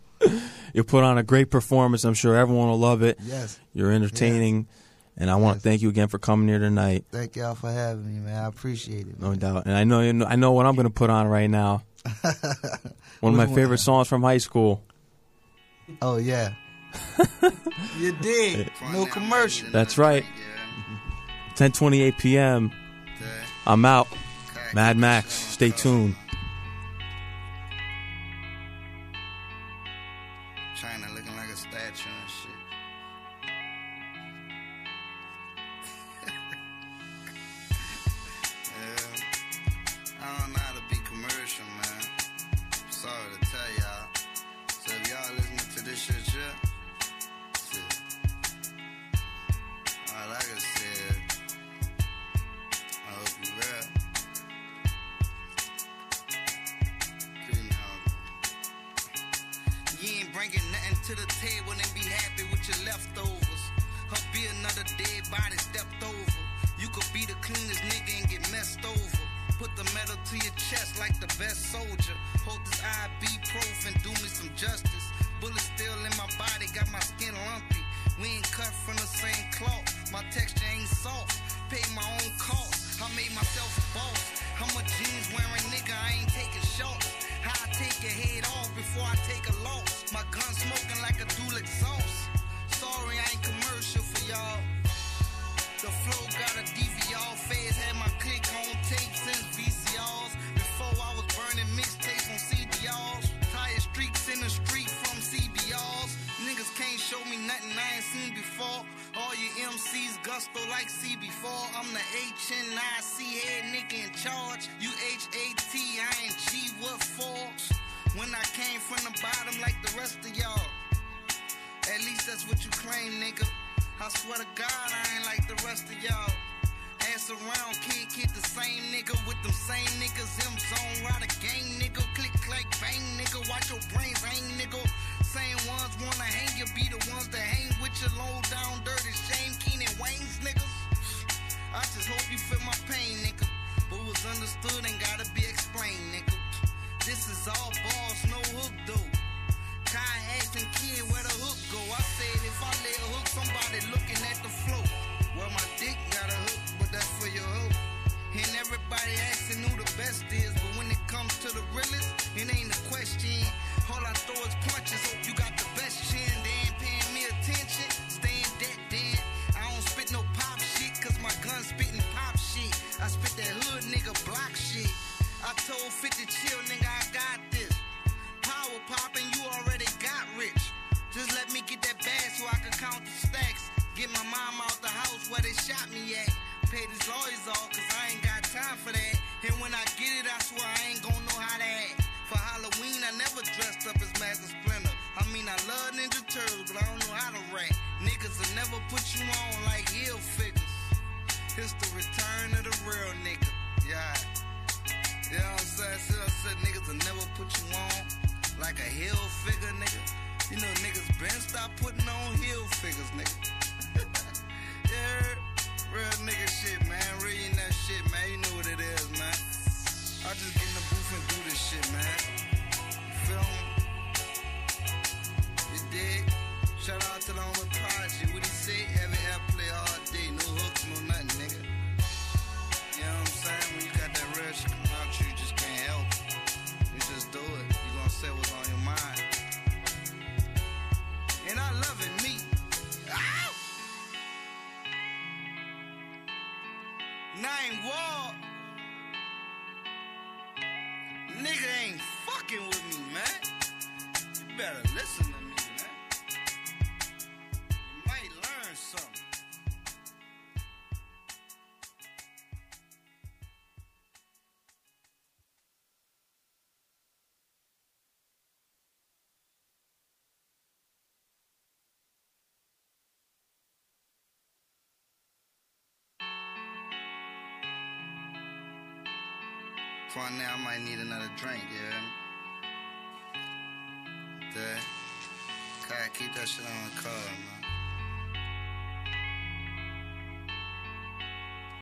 You put on a great performance. I'm sure everyone will love it. Yes. You're entertaining, and I want Yes. to thank you again for coming here tonight. Thank y'all for having me, man. I appreciate it. No doubt. And I know you know, I know what I'm going to put on right now. One of my one? favorite songs from high school. Oh yeah. you did. No commercial. That's right. 10:28 p.m. I'm out. Mad Max. Stay tuned. But was understood and gotta be explained, nigga. This is all balls, no hook, though. Kai asking kid where the hook go. I said if I lay a hook, somebody looking at the flow. Well, my dick got a hook, but that's for your hook. And everybody asking who the best is, but when it comes to the realest, it ain't a question. All I throw is punches. Hope you got the best chin. They told 50 chill, nigga, I got this. Power popping, you already got rich. Just let me get that bag so I can count the stacks. Get my mom out the house where they shot me at. Pay these lawyers off, cause I ain't got time for that. And when I get it, I swear I ain't gonna know how to act. For Halloween, I never dressed up as Master Splinter. I mean, I love Ninja Turtles, but I don't know how to rap. Niggas will never put you on like heel figures. It's the return of the real nigga. Yeah. You know what I'm saying? I said? Niggas will never put you on like a heel figure, nigga. You know, niggas been stop putting on heel figures, nigga. yeah, real nigga shit, man. Reading that shit, man. You know what it is, man. I just get in the booth and do this shit, man. Me? You dig? Shout out to the homie Prodigy. What he say? Heavy airplay Nine Wall. Nigga ain't fucking with me, man. You better listen For now, I might need another drink, yeah. The, gotta keep that shit on the car, man.